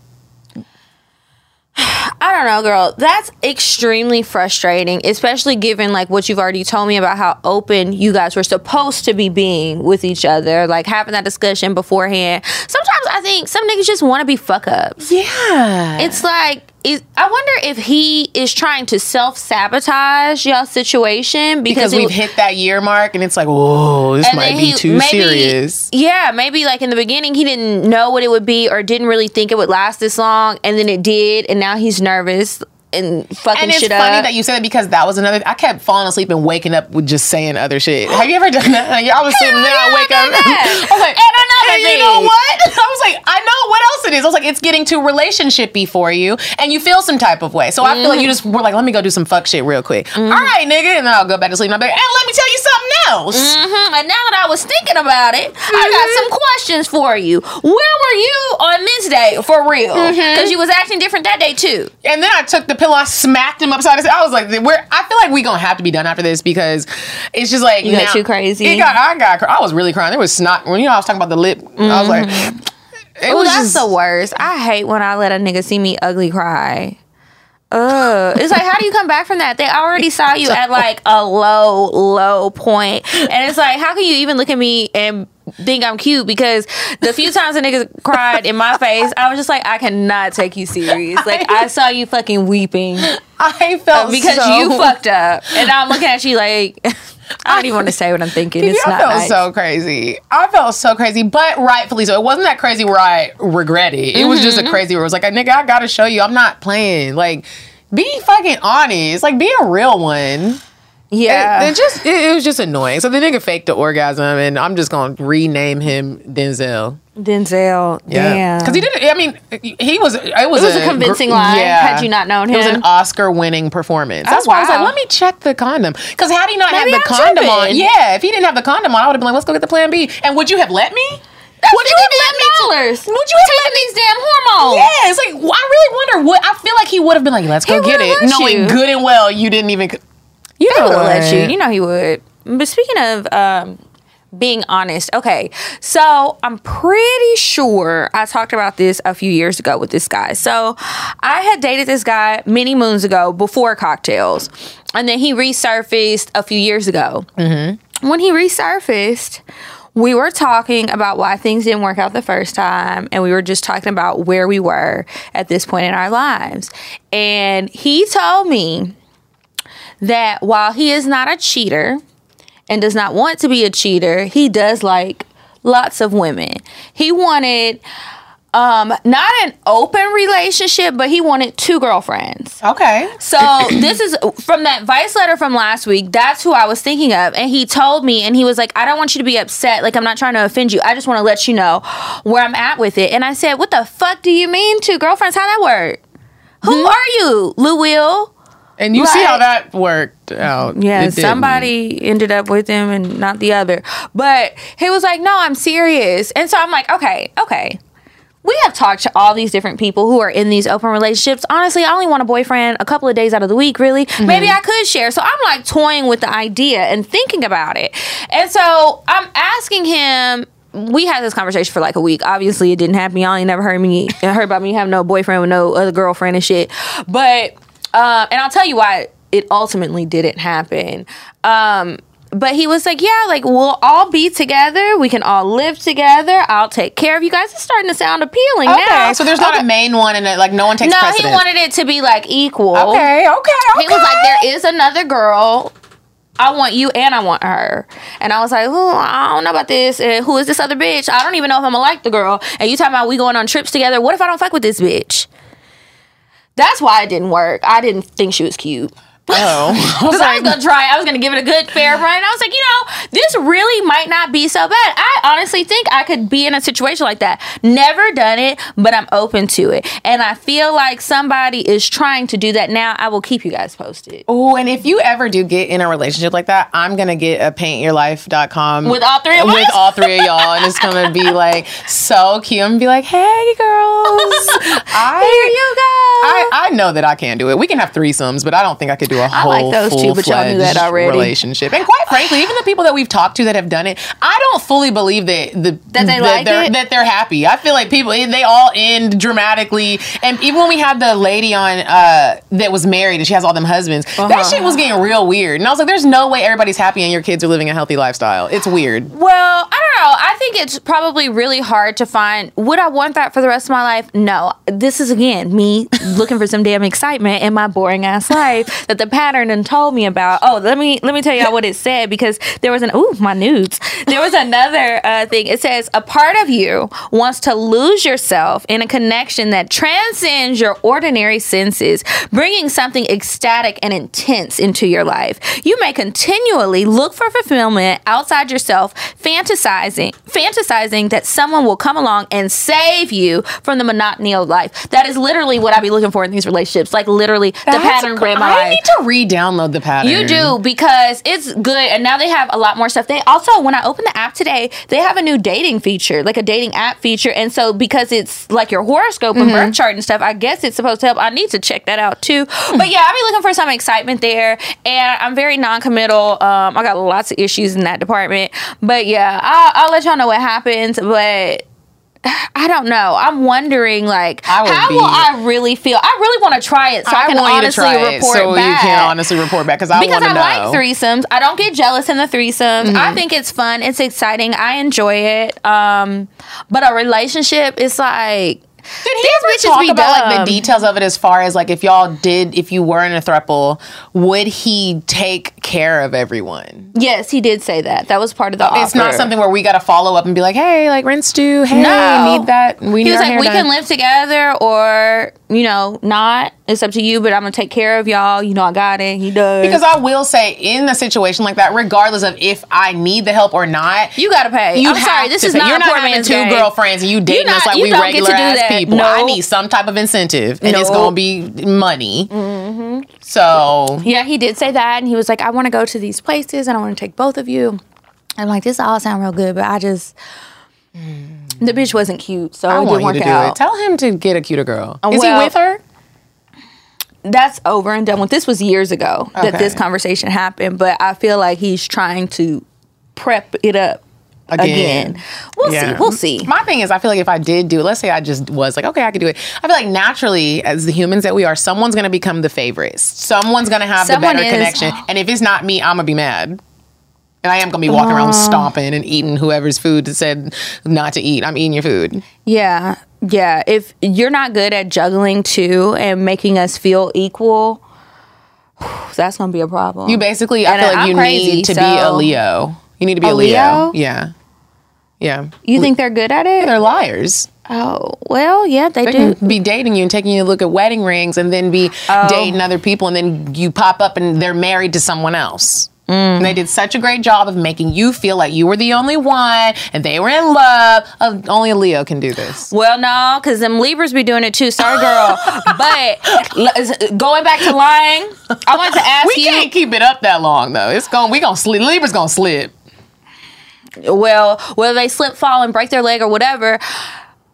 I don't know, girl. That's extremely frustrating, especially given like what you've already told me about how open you guys were supposed to be being with each other, like having that discussion beforehand. Sometimes I think some niggas just want to be fuck ups. Yeah. It's like it, I wonder if he is trying to self sabotage y'all situation because, Because it- we've hit that year mark and it's like, whoa, this might be he- too maybe- serious. Yeah, maybe like in the beginning he didn't know what it would be or didn't really think it would last this long, and then it did, and now he's nervous and fucking And it's shit funny up. that you said that because that was another. I kept falling asleep and waking up with just saying other shit. Have you ever done that? Like, I was sleeping, then I wake up. I was like, and another you know what? I was like, I know what else it is. I was like, it's getting too relationshipy for you, and you feel some type of way. So I feel like you mm. just were like, let me go do some fuck shit real quick. Mm. All right, nigga, and then I'll go back to sleep. And I'll be like, and let me tell you something else. Mhm. And now that I was thinking about it, I got mm-hmm. some questions for you. Where were you on this day for real? Mm-hmm. Because you was acting different that day too. And then I took the pillow, I smacked him upside his head. I was like, we're, I feel like we gonna have to be done after this because it's just like You got too crazy? It got, I got, I was really crying. There was snot. When you know I was talking about the lip, I was like, mm-hmm. it Oh, was that's just the worst. I hate when I let a nigga see me ugly cry. Ugh. It's like, how do you come back from that? They already saw you at like a low, low point. And it's like, how can you even look at me and think I'm cute? Because the few times a nigga cried in my face, I was just like, I cannot take you serious. Like, I saw you fucking weeping I felt because so- you fucked up. And I'm looking at you like, I don't even want to say what I'm thinking. It's I not felt nice. so crazy. I felt so crazy, but rightfully so. It wasn't that crazy where I regret it. It was just Mm-hmm. a crazy where it was like, nigga, I gotta show you, I'm not playing. Like, be fucking honest. Like, be a real one. Yeah. It, it just it, it was just annoying. So the nigga faked the orgasm, and I'm just gonna rename him Denzel. Denzel. yeah, because he didn't. I mean, he was. It was, was a convincing lie, Yeah. had you not known him, It was an Oscar-winning performance. Oh, That's why I was like, let me check the condom. Because had he not Maybe had the I'm condom on, yeah, if he didn't have the condom on, I would have been like, let's go get the Plan B. And would you have let me? would you have let me? dollars. Would you have let taking these damn hormones? Yeah, it's like well, I really wonder what. I feel like he would have been like, let's go He get it, knowing you. good and well you didn't even. You He know would let you. You know he would. But speaking of um, being honest, okay. So I'm pretty sure I talked about this a few years ago with this guy. So I had dated this guy many moons ago before CockTales, and then he resurfaced a few years ago. Mm-hmm. When he resurfaced. We were talking about why things didn't work out the first time, and we were just talking about where we were at this point in our lives. And he told me that while he is not a cheater and does not want to be a cheater, he does like lots of women. He wanted um not an open relationship, but he wanted two girlfriends. Okay. So this is from that Vice letter from last week. That's who I was thinking of, and he told me, and he was like, "I don't want you to be upset. Like I'm not trying to offend you. I just want to let you know where I'm at with it." And I said, "What the fuck do you mean two girlfriends? How that work? Who are you, Lou Will?" And you see how that worked out. Yeah, didn't. somebody ended up with him and not the other. But he was like, "No, I'm serious." And so I'm like, "Okay, okay." We have talked to all these different people who are in these open relationships. Honestly, I only want a boyfriend a couple of days out of the week, really. Mm-hmm. Maybe I could share. So I'm like toying with the idea and thinking about it. And so I'm asking him we had this conversation for like a week. Obviously, it didn't happen. Y'all ain't never heard me heard about me having no boyfriend with no other girlfriend and shit. But um, and I'll tell you why it ultimately didn't happen. Um, but he was like, "Yeah, like we'll all be together. We can all live together. I'll take care of you guys." It's starting to sound appealing Okay, now. so there's not a main one, and it, like no one takes no, precedence. he wanted it to be like equal. Okay, okay, okay. He was like, "There is another girl." I want you and I want her. And I was like, oh, I don't know about this. And who is this other bitch? I don't even know if I'm gonna like the girl. And you talking about we going on trips together. What if I don't fuck with this bitch? That's why it didn't work. I didn't think she was cute. Oh, Because I was gonna try, I was gonna give it a good fair run. I was like, you know, this really might not be so bad. I honestly think I could be in a situation like that. Never done it, but I'm open to it. And I feel like somebody is trying to do that now. I will keep you guys posted. Oh, and if you ever do get in a relationship like that, I'm gonna get a paintyourlife.com With all three of with us? all three of y'all, and it's gonna be like so cute. I'm be like, hey girls, I, Here you go. I I know that I can do it. We can have threesomes, but I don't think I could do a I whole like those too, but y'all knew that already. relationship. And quite frankly, even the people that we've talked to that have done it, I don't fully believe that the That they like they're, it? that they're happy. I feel like people they all end dramatically. And even when we had the lady on uh, that was married and she has all them husbands, that Uh-huh. shit was getting real weird. And I was like, there's no way everybody's happy and your kids are living a healthy lifestyle. It's weird. Well, I don't know. I think it's probably really hard to find. Would I want that for the rest of my life? No. This is again me looking for some damn excitement in my boring ass life that the pattern and told me about. Oh, let me let me tell y'all what it said because there was an ooh my nudes. There was another uh, thing. It says a part of you wants to lose yourself in a connection that transcends your ordinary senses, bringing something ecstatic and intense into your life. You may continually look for fulfillment outside yourself, fantasizing fantasizing that someone will come along and save you from the monotony of life. That is literally what I be looking for in these relationships. Like literally the pattern ran my I life. need to re-download the pattern. You do because it's good, and now they have a lot more stuff. They also, when I opened the app today, they have a new dating feature, like a dating app feature, and so because it's like your horoscope and Mhm. birth chart and stuff, I guess it's supposed to help. I need to check that out too. But yeah, I'll be looking for some excitement there, and I'm very non-committal. Um, I got lots of issues in that department, but yeah, I'll, I'll let y'all know what happens, but. I don't know. I'm wondering, like, how be- will I really feel? I really want to try it so I, I can want to honestly try it report so back you can honestly report back because I because want to I know. like threesomes. I don't get jealous in the threesomes. Mhm. I think it's fun. It's exciting. I enjoy it. Um, but a relationship is like Did he ever talk about like the details of it as far as like if y'all did if you were in a throuple, would he take care of everyone? Yes, he did say that. That was part of the. It's not something where we got to follow up and be like, hey, like rinse do, hey, No. We need that. We he need was like, we done." can live together, or you know, not. It's up to you, but I'm gonna take care of y'all. You know, I got it. He does Because I will say, in a situation like that, regardless of if I need the help or not, you gotta pay. You I'm sorry, this is not You're not having two game. girlfriends and you dating us not- like you we regular to do ass that. people. I need some type of incentive, and it's gonna be money. Mm-hmm. So Yeah, he did say that, and he was like, "I want to go to these places, and I want to take both of you." I'm like, "This all sound real good, but I just." The bitch wasn't cute, so I it want didn't you work to do out. it. Tell him to get a cuter girl. Uh, is Well, he with her? That's over and done with. This was years ago that this conversation happened, but I feel like he's trying to prep it up again. We'll see. We'll see. My thing is, I feel like if I did do it, let's say I just was like, okay, I could do it. I feel like naturally, as the humans that we are, someone's gonna become the favorites. Someone's gonna have Someone the better is. connection. And if it's not me, I'm gonna be mad. And I am gonna be walking around stomping and eating whoever's food said not to eat. I'm eating your food. Yeah, yeah. If you're not good at juggling too and making us feel equal, that's gonna be a problem. You basically, I And feel like I'm you crazy, need to be a Leo. You need to be A a, Leo. Leo? Yeah. Yeah. You think they're good at it? They're liars. Oh well, yeah, they, They do. can be dating you and taking you to look at wedding rings and then be Oh. dating other people and then you pop up and they're married to someone else. Mm. And they did such a great job of making you feel like you were the only one and they were in love. Uh, only a Leo can do this. Well, no, because them Libras be doing it too. Sorry, girl. but l- going back to lying, I wanted to ask We you. We can't keep it up that long though. It's going we gonna slip Libra's gonna slip. well, whether they slip, fall, and break their leg or whatever.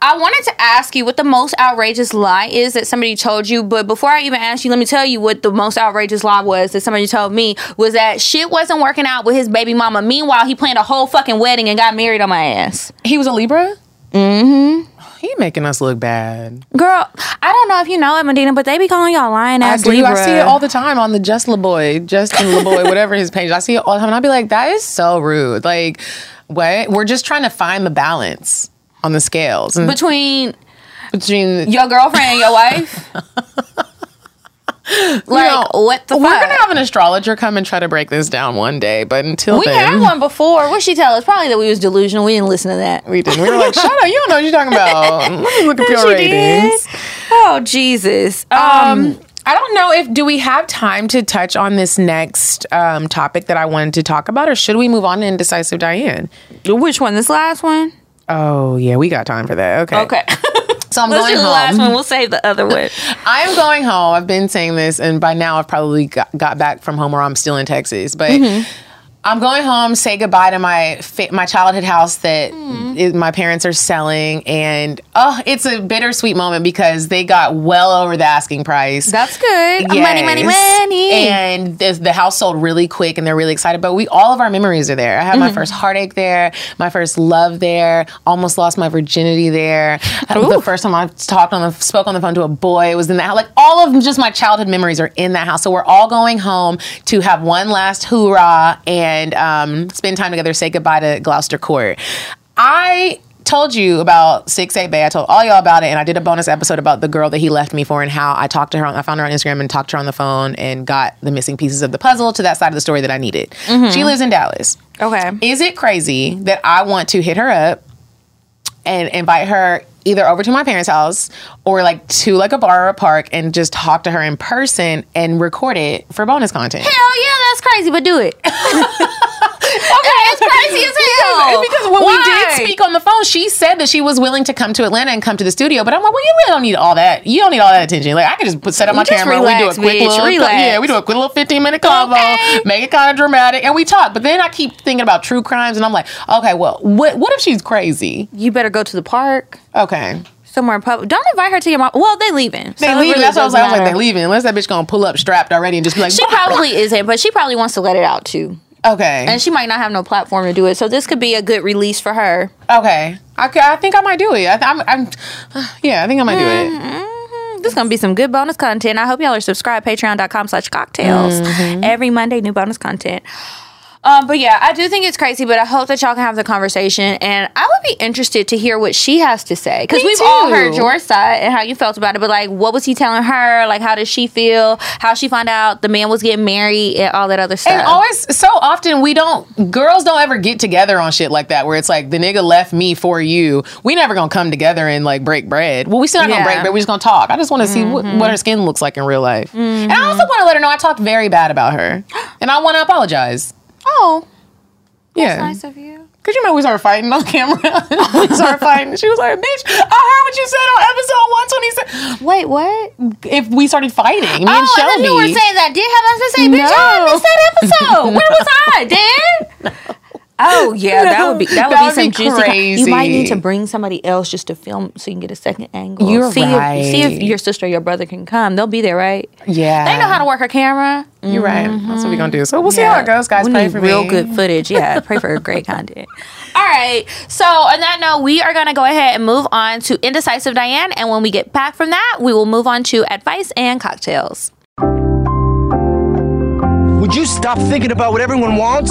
I wanted to ask you what the most outrageous lie is that somebody told you, but before I even ask you, let me tell you what the most outrageous lie was that somebody told me was that shit wasn't working out with his baby mama. Meanwhile, he planned a whole fucking wedding and got married on my ass. He was a Libra? Mm-hmm. He making us look bad. Girl, I don't know if you know it, Medina, but they be calling y'all lying I ass do. Libra. I see it all the time on the Just LeBoy, Justin LeBoy, whatever his page. I see it all the time. And I'll be like, that is so rude. Like, what? We're just trying to find the balance on the scales. And between between your girlfriend and your wife. like what the We're fuck? gonna have an astrologer come and try to break this down one day, but until we then, had one before. What she tell us? Probably that we was delusional. We didn't listen to that. We didn't. We were like, shut up! You don't know what you're talking about. Let me look at your ratings. did. Oh Jesus. Um, I don't know if do we have time to touch on this next um, topic that I wanted to talk about, or should we move on to indecisive Diane? Which one? This last one? Oh yeah, we got time for that. Okay. Okay. So I'm Let's going do the home. last one. We'll save the other one. I'm going home. I've been saying this, and by now I've probably got, got back from home, or I'm still in Texas. But Mm-hmm. I'm going home, say goodbye to my fa- my childhood house that Mm-hmm. is- my parents are selling, and oh, it's a bittersweet moment because they got well over the asking price. That's good. Money, money, money. And the, the house sold really quick, and they're really excited. But we all of our memories are there. I had my Mhm. first heartache there, my first love there, almost lost my virginity there. the first time I talked on the spoke on the phone to a boy was in that house. Like all of just my childhood memories are in that house. So we're all going home to have one last hoorah and um, spend time together, say goodbye to Gloucester Court. I told you about Six Eight Bay. I told all y'all about it, and I did a bonus episode about the girl that he left me for and how I talked to her. On, I found her on Instagram and talked to her on the phone and got the missing pieces of the puzzle to that side of the story that I needed. Mhm. She lives in Dallas. Okay. Is it crazy that I want to hit her up and invite her either over to my parents' house or like to like a bar or a park and just talk to her in person and record it for bonus content? Hell yeah, crazy, but do it. okay, it's crazy as hell. Because, because when we did speak on the phone, she said that she was willing to come to Atlanta and come to the studio. But I'm like, well, you really don't need all that. You don't need all that attention. Like, I can just put, set up my Just camera. relax, we do a quick bitch, little, relax. yeah, we do a quick little 15 minute convo, make it kind of dramatic, and we talk. But then I keep thinking about true crimes, and I'm like, okay, well, what what if she's crazy? You better go to the park. Okay. Somewhere in public. Don't invite her to your mom. Well, they leaving. They So leaving. really That's what I was like. I was like, they leaving. Unless that bitch gonna pull up strapped already and just be like, She probably isn't, but she probably wants to let it out too. Okay. And she might not have no platform to do it. So this could be a good release for her. Okay. I, I think I might do it. I, I'm, I'm, yeah, I think I might do it. Mm-hmm. This is gonna be some good bonus content. I hope y'all are subscribed. Patreon.com slash CockTales. Mm-hmm. Every Monday, new bonus content. Um, but yeah, I do think it's crazy, but I hope that y'all can have the conversation. And I would be interested to hear what she has to say. Because we've all heard your side and how you felt about it. But like, what was he telling her? Like, how did she feel? How she found out the man was getting married and all that other stuff. And always, so often we don't, girls don't ever get together on shit like that where it's like the nigga left me for you. We never gonna come together and like break bread. Well, we still not Yeah. gonna break bread. We just gonna talk. I just wanna see what, what her skin looks like in real life. And I also wanna let her know I talked very bad about her. And I wanna apologize. Oh, Yeah. nice of you. Cause you know we started fighting on camera. we started fighting. She was like, "Bitch, I heard what you said on episode one twenty six. Wait, what? If we started fighting, me and oh, I thought Shelby. you were saying that. Did have us to say, bitch, I No. missed that episode. Where was I, Dan? Oh yeah, that would be that would be would some be juicy. con- You might need to bring somebody else just to film so you can get a second angle. You're see If, see if your sister or your brother can come. They'll be there, right? yeah, They know how to work a camera. You're right. That's what we're gonna mm-hmm. do. So we'll see Yeah. how it goes, guys. We Pray need for real me. good footage. Yeah, pray for great content. All right. So on that note, we are gonna go ahead and move on to indecisive Diane, and when we get back from that, we will move on to advice and cocktails. Would you stop thinking about what everyone wants?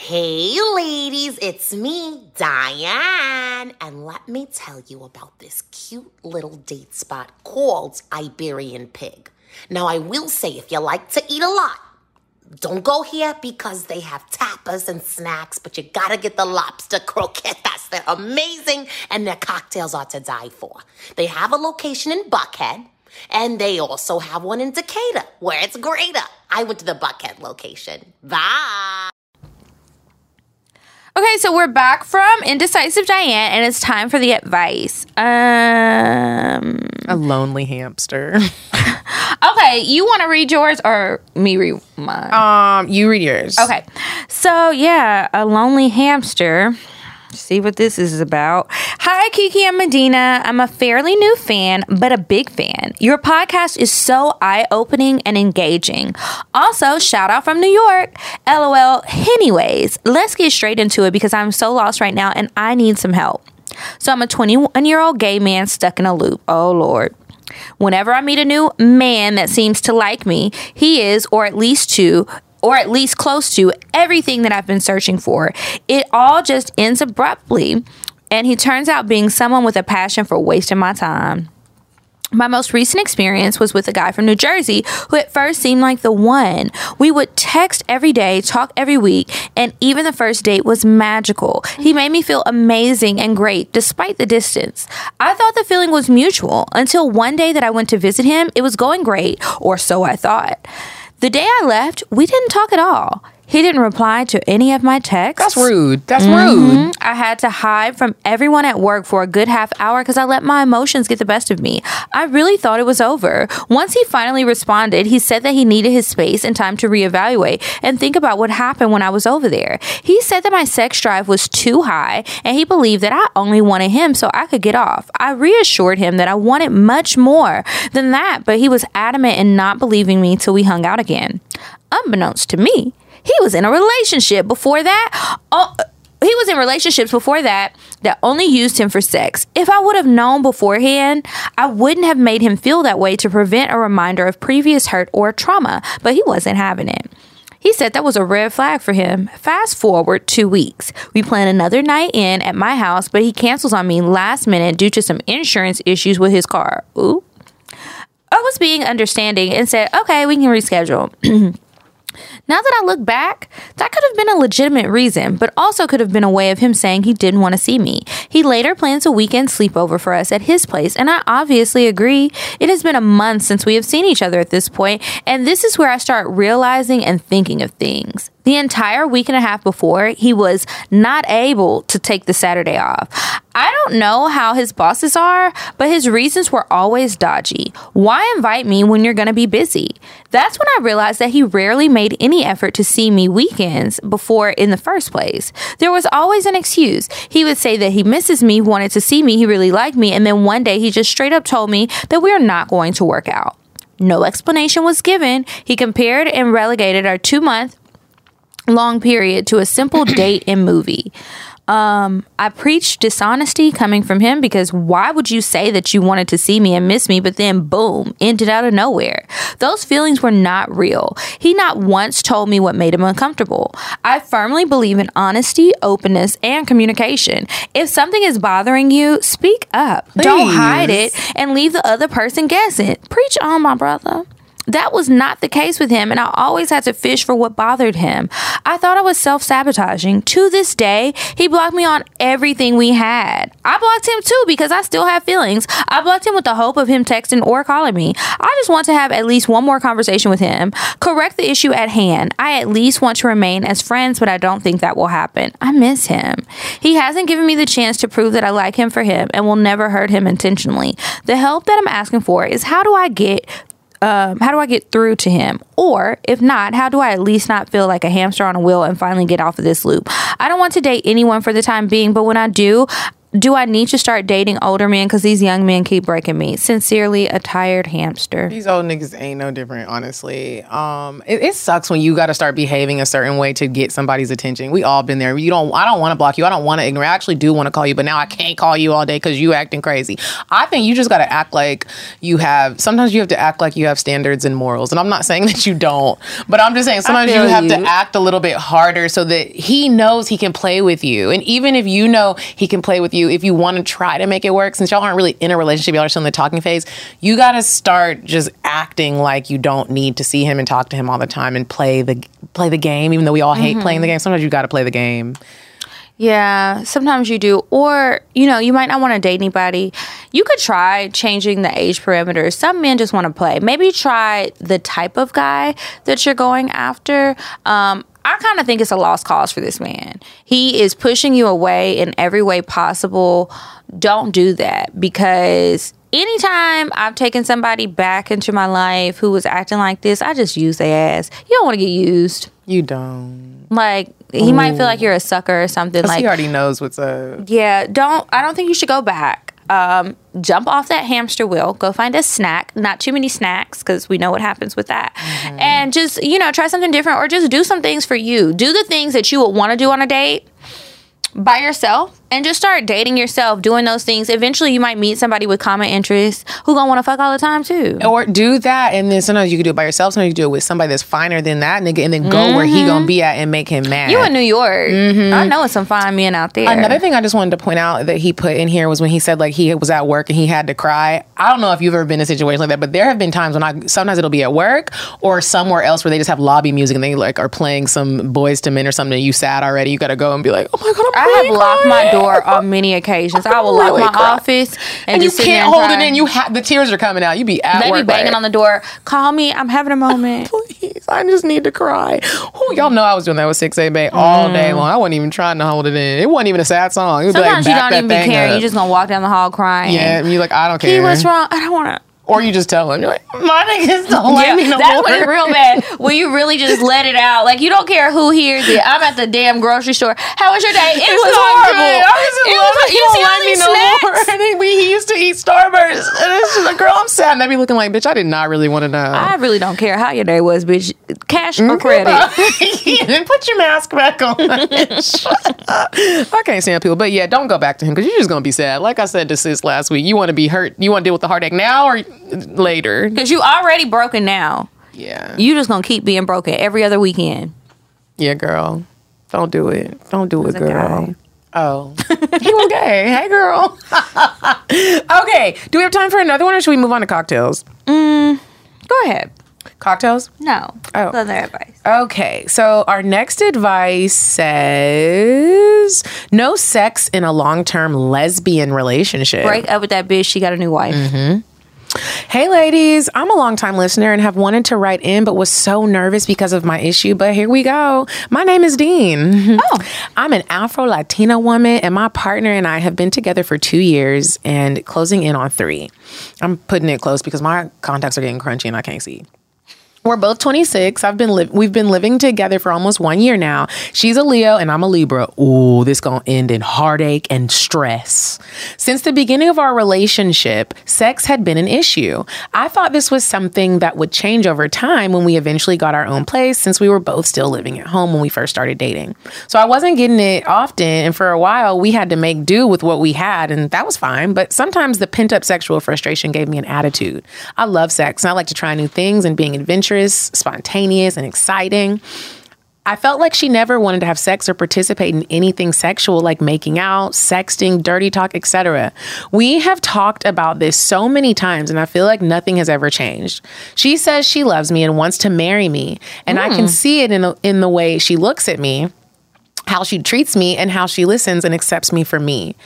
Hey, ladies, it's me, Diane. And let me tell you about this cute little date spot called Iberian Pig. Now, I will say, if you like to eat a lot, don't go here because they have tapas and snacks, but you gotta get the lobster croquetas. They're amazing and their cocktails are to die for. They have a location in Buckhead and they also have one in Decatur where it's greater. I went to the Buckhead location. Bye. Okay, so we're back from indecisive Diane, and it's time for the advice. Um, A lonely hamster. okay, you want to read yours or me read mine? Um, you read yours. Okay. So, yeah, a lonely hamster. See what this is about. Hi, Kiki and Medina. I'm a fairly new fan, but a big fan. Your podcast is so eye opening and engaging. Also, shout out from New York. LOL. Anyways, let's get straight into it because I'm so lost right now and I need some help. So, I'm a 21 year old gay man stuck in a loop. Oh, Lord. Whenever I meet a new man that seems to like me, he is, or at least to, or at least close to, everything that I've been searching for. It all just ends abruptly, and he turns out being someone with a passion for wasting my time. My most recent experience was with a guy from New Jersey who at first seemed like the one. We would text every day, talk every week, and even the first date was magical. He made me feel amazing and great despite the distance. I thought the feeling was mutual until one day that I went to visit him, it was going great, or so I thought. The day I left, we didn't talk at all. He didn't reply to any of my texts. That's rude. That's Mhm. rude. I had to hide from everyone at work for a good half hour because I let my emotions get the best of me. I really thought it was over. Once he finally responded, he said that he needed his space and time to reevaluate and think about what happened when I was over there. He said that my sex drive was too high and he believed that I only wanted him so I could get off. I reassured him that I wanted much more than that, but he was adamant in not believing me till we hung out again. Unbeknownst to me, he was in a relationship before that. Oh, he was in relationships before that that only used him for sex. If I would have known beforehand, I wouldn't have made him feel that way to prevent a reminder of previous hurt or trauma, but he wasn't having it. He said that was a red flag for him. Fast forward two weeks. We plan another night in at my house, but he cancels on me last minute due to some insurance issues with his car. Ooh. I was being understanding and said, okay, we can reschedule. Now that I look back, that could have been a legitimate reason, but also could have been a way of him saying he didn't want to see me. He later plans a weekend sleepover for us at his place, and I obviously agree. It has been a month since we have seen each other at this point, and this is where I start realizing and thinking of things. The entire week and a half before, he was not able to take the Saturday off. I don't know how his bosses are, but his reasons were always dodgy. Why invite me when you're going to be busy? That's when I realized that he rarely made any effort to see me weekends before in the first place. There was always an excuse. He would say that he misses me, wanted to see me, he really liked me, and then one day he just straight up told me that we are not going to work out. No explanation was given. He compared and relegated our two month long period to a simple date and movie. Um, I preached dishonesty coming from him because why would you say that you wanted to see me and miss me, but then boom, ended out of nowhere? Those feelings were not real. He not once told me what made him uncomfortable. I firmly believe in honesty, openness, and communication. If something is bothering you, speak up. Don't hide it and leave the other person guessing. Preach on, my brother. That was not the case with him, and I always had to fish for what bothered him. I thought I was self sabotaging. To this day, he blocked me on everything we had. I blocked him too because I still have feelings. I blocked him with the hope of him texting or calling me. I just want to have at least one more conversation with him, correct the issue at hand. I at least want to remain as friends, but I don't think that will happen. I miss him. He hasn't given me the chance to prove that I like him for him and will never hurt him intentionally. The help that I'm asking for is how do I get um, how do I get through to him? Or if not, how do I at least not feel like a hamster on a wheel and finally get off of this loop? I don't want to date anyone for the time being, but when I do, do I need to start dating older men because these young men keep breaking me? Sincerely, a tired hamster. These old niggas ain't no different, honestly. Um, it, it sucks when you got to start behaving a certain way to get somebody's attention. We all been there. You don't. I don't want to block you. I don't want to ignore. I actually do want to call you, but now I can't call you all day because you acting crazy. I think you just got to act like you have. Sometimes you have to act like you have standards and morals. And I'm not saying that you don't, but I'm just saying sometimes you have to act a little bit harder so that he knows he can play with you. And even if you know he can play with you, if you want to try to make it work, since y'all aren't really in a relationship, y'all are still in the talking phase, you got to start just acting like you don't need to see him and talk to him all the time and play the play the game. Even though we all hate Mhm. playing the game, sometimes you got to play the game. Yeah, sometimes you do. Or, you know, you might not want to date anybody. You could try changing the age parameters. Some men just want to play. Maybe try the type of guy that you're going after. Um, I kind of think it's a lost cause for this man. He is pushing you away in every way possible. Don't do that because anytime I've taken somebody back into my life who was acting like this, I just use their ass. You don't want to get used. You don't. Like he might feel like you're a sucker or something. Like he already knows what's up. yeah, don't. I don't think you should go back. Um, jump off that hamster wheel. Go find a snack. Not too many snacks because we know what happens with that. And just you know, try something different or just do some things for you. Do the things that you would want to do on a date by yourself and just start dating yourself, doing those things. Eventually, you might meet somebody with common interests who gonna want to fuck all the time too. Or do that, and then sometimes you can do it by yourself. Sometimes you do it with somebody that's finer than that nigga, and then go where he gonna be at and make him mad. You in New York? Mm-hmm. I know it's some fine men out there. Another thing I just wanted to point out that he put in here was when he said like he was at work and he had to cry. I don't know if you've ever been in a situation like that, but there have been times when I sometimes it'll be at work or somewhere else where they just have lobby music and they like are playing some Boyz II Men or something. And you sad already. You got to go and be like, oh my god, I'm I have locked my door on many occasions. I will lock my cry. office and, And, you sit can't and hold cry. it in. You ha- the tears are coming out. You be at They work be banging like, on the door. Call me. I'm having a moment. Please, I just need to cry. Ooh, y'all know I was doing that with Six A Bay all day mm. long. I wasn't even trying to hold it in. It wasn't even a sad song. It was like, Sometimes you back don't even be caring. up. You just gonna walk down the hall crying. yeah, and you're like I don't care. what's wrong? I don't want to. Or you just tell him you're like my niggas don't Yeah, like me no that's more. it's real bad. When you really just let it out. Like you don't care who hears it. I'm at the damn grocery store. How was your day? It, was not horrible. I was It was- with you Don't like me these no snacks? more. And then we he used to eat Starburst, and it's just like, girl, I'm sad. And they be looking like, bitch, I did not really want to know. I really don't care how your day was, bitch. Cash or mm-hmm. credit. put your mask back on. I can't stand people, but yeah, don't go back to him because you're just gonna be sad. Like I said to sis last week, you want to be hurt. You want to deal with the heartache now or later. Because you already broken now. Yeah. You just gonna keep being broken every other weekend. Yeah, girl, don't do it. Don't do it, girl. guy. Oh, you okay? Hey, girl. okay, do we have time for another one, or should we move on to cocktails? Mm, go ahead. Cocktails? No. Oh. Other advice. Okay, so our next advice says no sex in a long term lesbian relationship. Break up with that bitch. She got a new wife. Mm-hmm. Hey, ladies, I'm a longtime listener and have wanted to write in, but was so nervous because of my issue. But here we go. My name is Dean. Oh. I'm an Afro Latina woman, and my partner and I have been together for two years and closing in on three. I'm putting it close because my contacts are getting crunchy and I can't see. We're both 26. I've been li- we've been living together for almost one year now. She's a Leo and I'm a Libra. Ooh, this gonna end in heartache and stress. Since the beginning of our relationship, sex had been an issue. I thought this was something that would change over time when we eventually got our own place, since we were both still living at home when we first started dating. So I wasn't getting it often, and for a while we had to make do with what we had, and that was fine. But sometimes the pent up sexual frustration gave me an attitude. I love sex, and I like to try new things and being adventurous, spontaneous, and exciting. I felt like she never wanted to have sex or participate in anything sexual like making out, sexting, dirty talk, etc. We have talked about this so many times and I feel like nothing has ever changed. She says she loves me and wants to marry me, and I can Mm. see it in the, in the way she looks at me, how she treats me and how she listens and accepts me for me.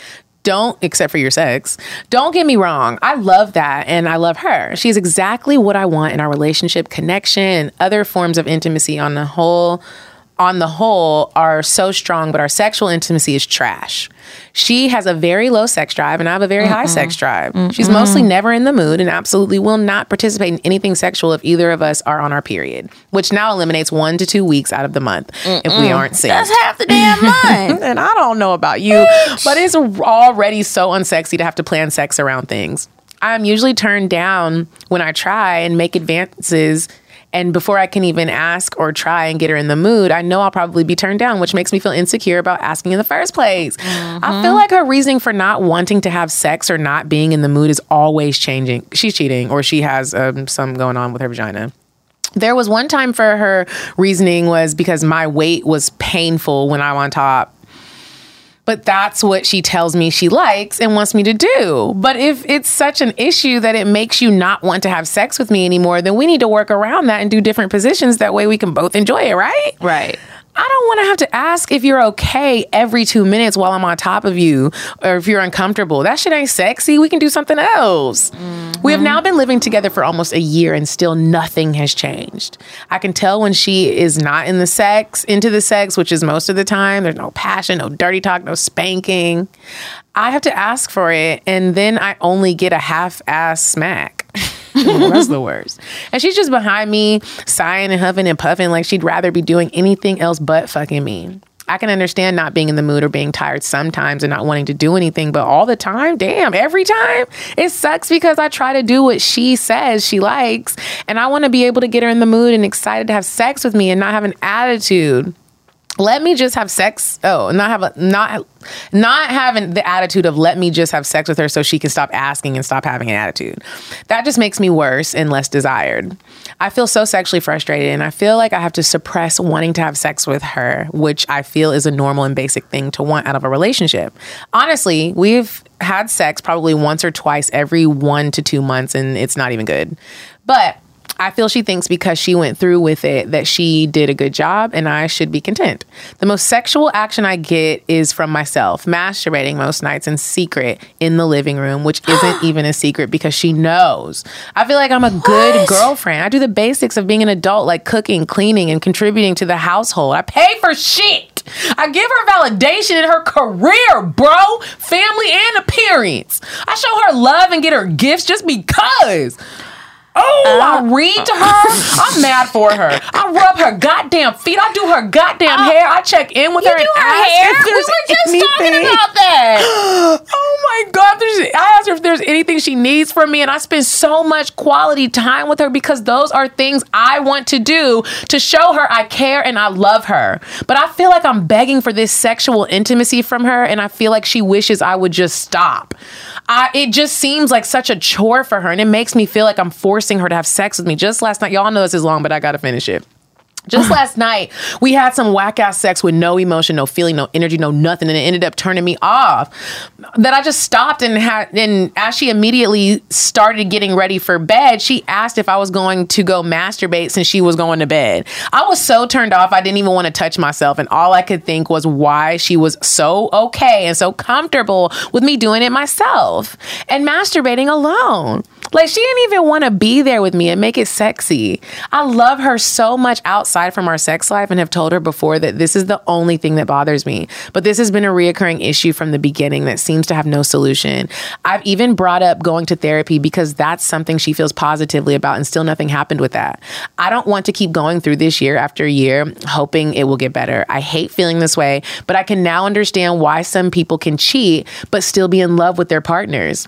Don't, except for your sex. Don't get me wrong. I love that and I love her. She's exactly what I want in our relationship, connection, and other forms of intimacy on the whole. On the whole, are so strong, but our sexual intimacy is trash. She has a very low sex drive, and I have a very high sex drive. She's Mm-mm. mostly never in the mood and absolutely will not participate in anything sexual if either of us are on our period, which now eliminates one to two weeks out of the month if we aren't synced. That's half the damn month. and I don't know about you, but it's already so unsexy to have to plan sex around things. I'm usually turned down when I try and make advances. And before I can even ask or try and get her in the mood, I know I'll probably be turned down, which makes me feel insecure about asking in the first place. I feel like her reasoning for not wanting to have sex or not being in the mood is always changing. She's cheating or she has um, some going on with her vagina. There was one time for her reasoning was because my weight was painful when I'm on top. But that's what she tells me she likes and wants me to do. But if it's such an issue that it makes you not want to have sex with me anymore, then we need to work around that and do different positions. That way we can both enjoy it, right? Right. I don't want to have to ask if you're okay every two minutes while I'm on top of you or if you're uncomfortable. That shit ain't sexy. We can do something else. We have mm-hmm. now been living together for almost a year and still nothing has changed. I can tell when she is not in the sex, into the sex, which is most of the time. There's no passion, no dirty talk, no spanking. I have to ask for it, and then I only get a half ass smack. That's the worst. And she's just behind me, sighing and huffing and puffing like she'd rather be doing anything else but fucking me. I can understand not being in the mood or being tired sometimes and not wanting to do anything, but all the time, damn, every time, it sucks because I try to do what she says she likes, and I want to be able to get her in the mood and excited to have sex with me and not have an attitude let me just have sex. Oh not have a not not having the attitude of let me just have sex with her so she can stop asking and stop having an attitude. That just makes me worse and less desired. I feel so sexually frustrated and i feel like i have to suppress wanting to have sex with her which i feel is a normal and basic thing to want out of a relationship. Honestly we've had sex probably once or twice every one to two months and it's not even good. But I feel she thinks because she went through with it that she did a good job and I should be content. The most sexual action I get is from myself, masturbating most nights in secret in the living room, which isn't even a secret because she knows. I feel like I'm a good girlfriend. I do the basics of being an adult, like cooking, cleaning, and contributing to the household. I pay for shit. I give her validation in her career, bro, family, and appearance. I show her love and get her gifts just because. Oh, I uh, read to her. I'm mad for her. I rub her goddamn feet. I do her goddamn oh, hair. I check in with You her do and her ask hair? if We were just talking about that. oh my god! There's, I asked her if there's anything she needs from me, and I spend so much quality time with her because those are things I want to do to show her I care and I love her. But I feel like I'm begging for this sexual intimacy from her, and I feel like she wishes I would just stop. I, it just seems like such a chore for her, and it makes me feel like I'm forcing her to have sex with me. Just last night, y'all know this is long, but I gotta finish it. Just last night, we had some whack ass sex with no emotion, no feeling, no energy, no nothing, and it ended up turning me off. That I just stopped and had, and as she immediately started getting ready for bed, she asked if I was going to go masturbate since she was going to bed. I was so turned off, I didn't even want to touch myself, and all I could think was why she was so okay and so comfortable with me doing it myself and masturbating alone. Like she didn't even want to be there with me and make it sexy. I love her so much outside from our sex life and have told her before that this is the only thing that bothers me. But this has been a reoccurring issue from the beginning that seems to have no solution. I've even brought up going to therapy because that's something she feels positively about and still nothing happened with that. I don't want to keep going through this year after year hoping it will get better. I hate feeling this way, but I can now understand why some people can cheat but still be in love with their partners.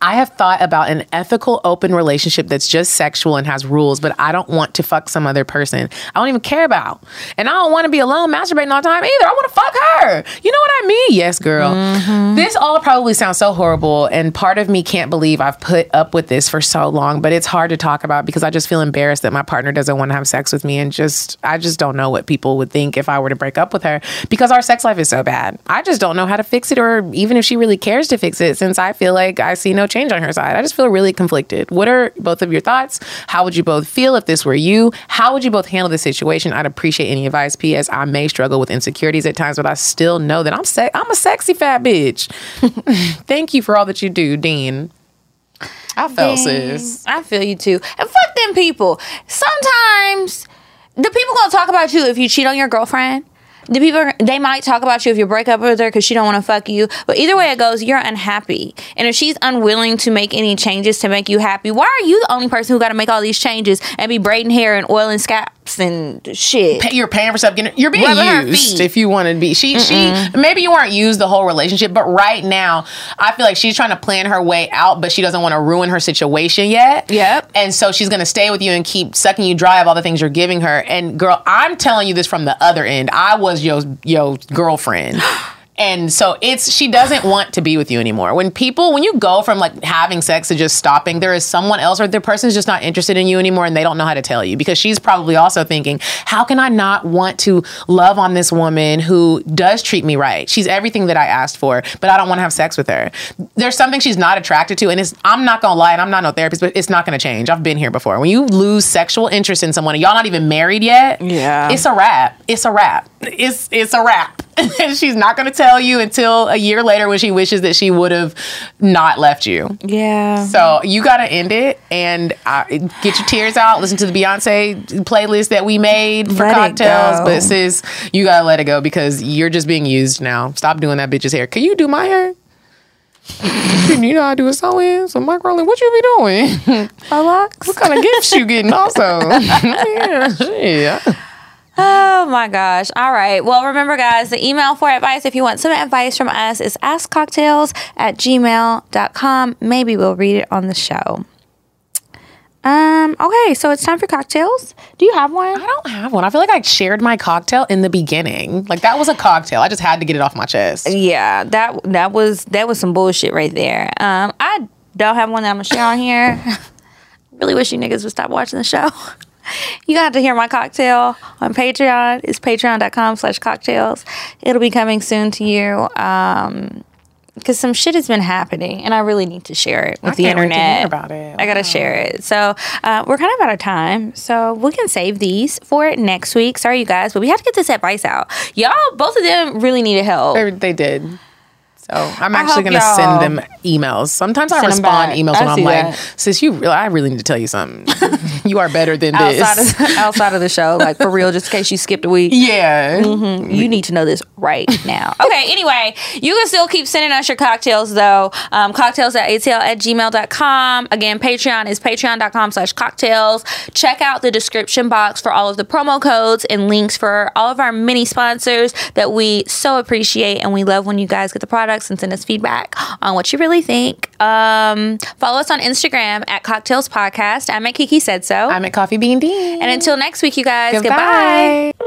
I have thought about an ethical, open relationship that's just sexual and has rules, but I don't want to fuck some other person I don't even care about. And I don't want to be alone masturbating all the time either. I want to fuck her. You know what I mean? Yes, girl. Mm-hmm. This all probably sounds so horrible, and part of me can't believe I've put up with this for so long, but it's hard to talk about because I just feel embarrassed that my partner doesn't want to have sex with me and just, I just don't know what people would think if I were to break up with her because our sex life is so bad. I just don't know how to fix it or even if she really cares to fix it since I feel like I see no change on her side. I just feel really conflicted. What are both of your thoughts? How would you both feel if this were you? How would you both handle the situation? I'd appreciate any advice. P.S. I may struggle with insecurities at times, but I still know that I'm se- I'm a sexy fat bitch. Thank you for all that you do, Dean. I felt Dang, sis. I feel you too. And fuck them people. Sometimes the people gonna talk about you if you cheat on your girlfriend. The people they might talk about you if you break up with her because she don't want to fuck you. But either way it goes, you're unhappy. And if she's unwilling to make any changes to make you happy, why are you the only person who got to make all these changes and be braiding hair and oiling scalps and shit? Pay- You're paying for stuff. Getting, you're being Rubbing used if you want to be. She she maybe you weren't used the whole relationship, but right now I feel like she's trying to plan her way out, but she doesn't want to ruin her situation yet. Yep. And so she's gonna stay with you and keep sucking you dry of all the things you're giving her. And girl, I'm telling you this from the other end. I was your your girlfriend. And so it's she doesn't want to be with you anymore. When people when you go from like having sex to just stopping, there is someone else or the person's just not interested in you anymore and they don't know how to tell you because she's probably also thinking, how can I not want to love on this woman who does treat me right? She's everything that I asked for, but I don't want to have sex with her. There's something she's not attracted to and it's I'm not going to lie and I'm not no therapist, but it's not going to change. I've been here before. When you lose sexual interest in someone and y'all not even married yet, Yeah. it's a wrap. It's a wrap. It's it's a wrap. and she's not going to tell you until a year later when she wishes that she would have not left you. Yeah. So you got to end it and uh, get your tears out. Listen to the Beyonce playlist that we made for Let CockTales. But sis, you got to let it go because you're just being used now. Stop doing that bitch's hair. Can you do my hair? you know how to do a sew in. So Mike Rowland, what you be doing? locks. What kind of gifts you getting also? yeah, yeah. Oh my gosh. All right. Well, remember, guys, the email for advice, if you want some advice from us, is askcocktales at gmail.com. Maybe we'll read it on the show. Um, okay, so it's time for CockTales. Do you have one? I don't have one. I feel like I shared my cocktail in the beginning. Like that was a cocktail. I just had to get it off my chest. Yeah, that that was that was some bullshit right there. Um, I don't have one that I'm gonna share on here. really wish you niggas would stop watching the show. You got to hear my cocktail on Patreon. It's patreon.com slash CockTales. It'll be coming soon to you. Um, because some shit has been happening, and I really need to share it with I the can't wait to internet about it. I gotta share it. So uh, we're kind of out of time, so we can save these for next week. Sorry, you guys, but we have to get this advice out. Y'all, both of them really needed help. They, they did. So I'm actually going to send them emails. Sometimes I respond emails I when I'm see like, that. "Sis, you, real I really need to tell you something. you are better than outside this." of, outside of the show, like for real, just in case you skipped a week. Yeah. Mhm. You need to know this right now. Okay, anyway, you can still keep sending us your cocktails though. Um, cocktales at atl at gmail.com. Again, Patreon is patreon.com slash CockTales. Check out the description box for all of the promo codes and links for all of our mini sponsors that we so appreciate and we love when you guys get the products and send us feedback on what you really think. Um, follow us on Instagram at CockTales Podcast. I'm at Kiki Said So. I'm at Coffee Bean Dean. And until next week, you guys, Goodbye. goodbye.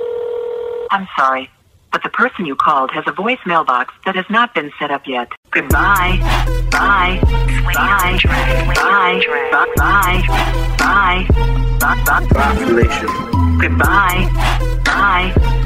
I'm sorry, but the person you called has a voicemail box that has not been set up yet. Goodbye. Bye. Bye. Bye. Bye. Bye. Bye. Bye. Bye. Population. Goodbye. Bye.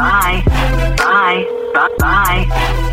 Bye. Bye. Bye. Bye.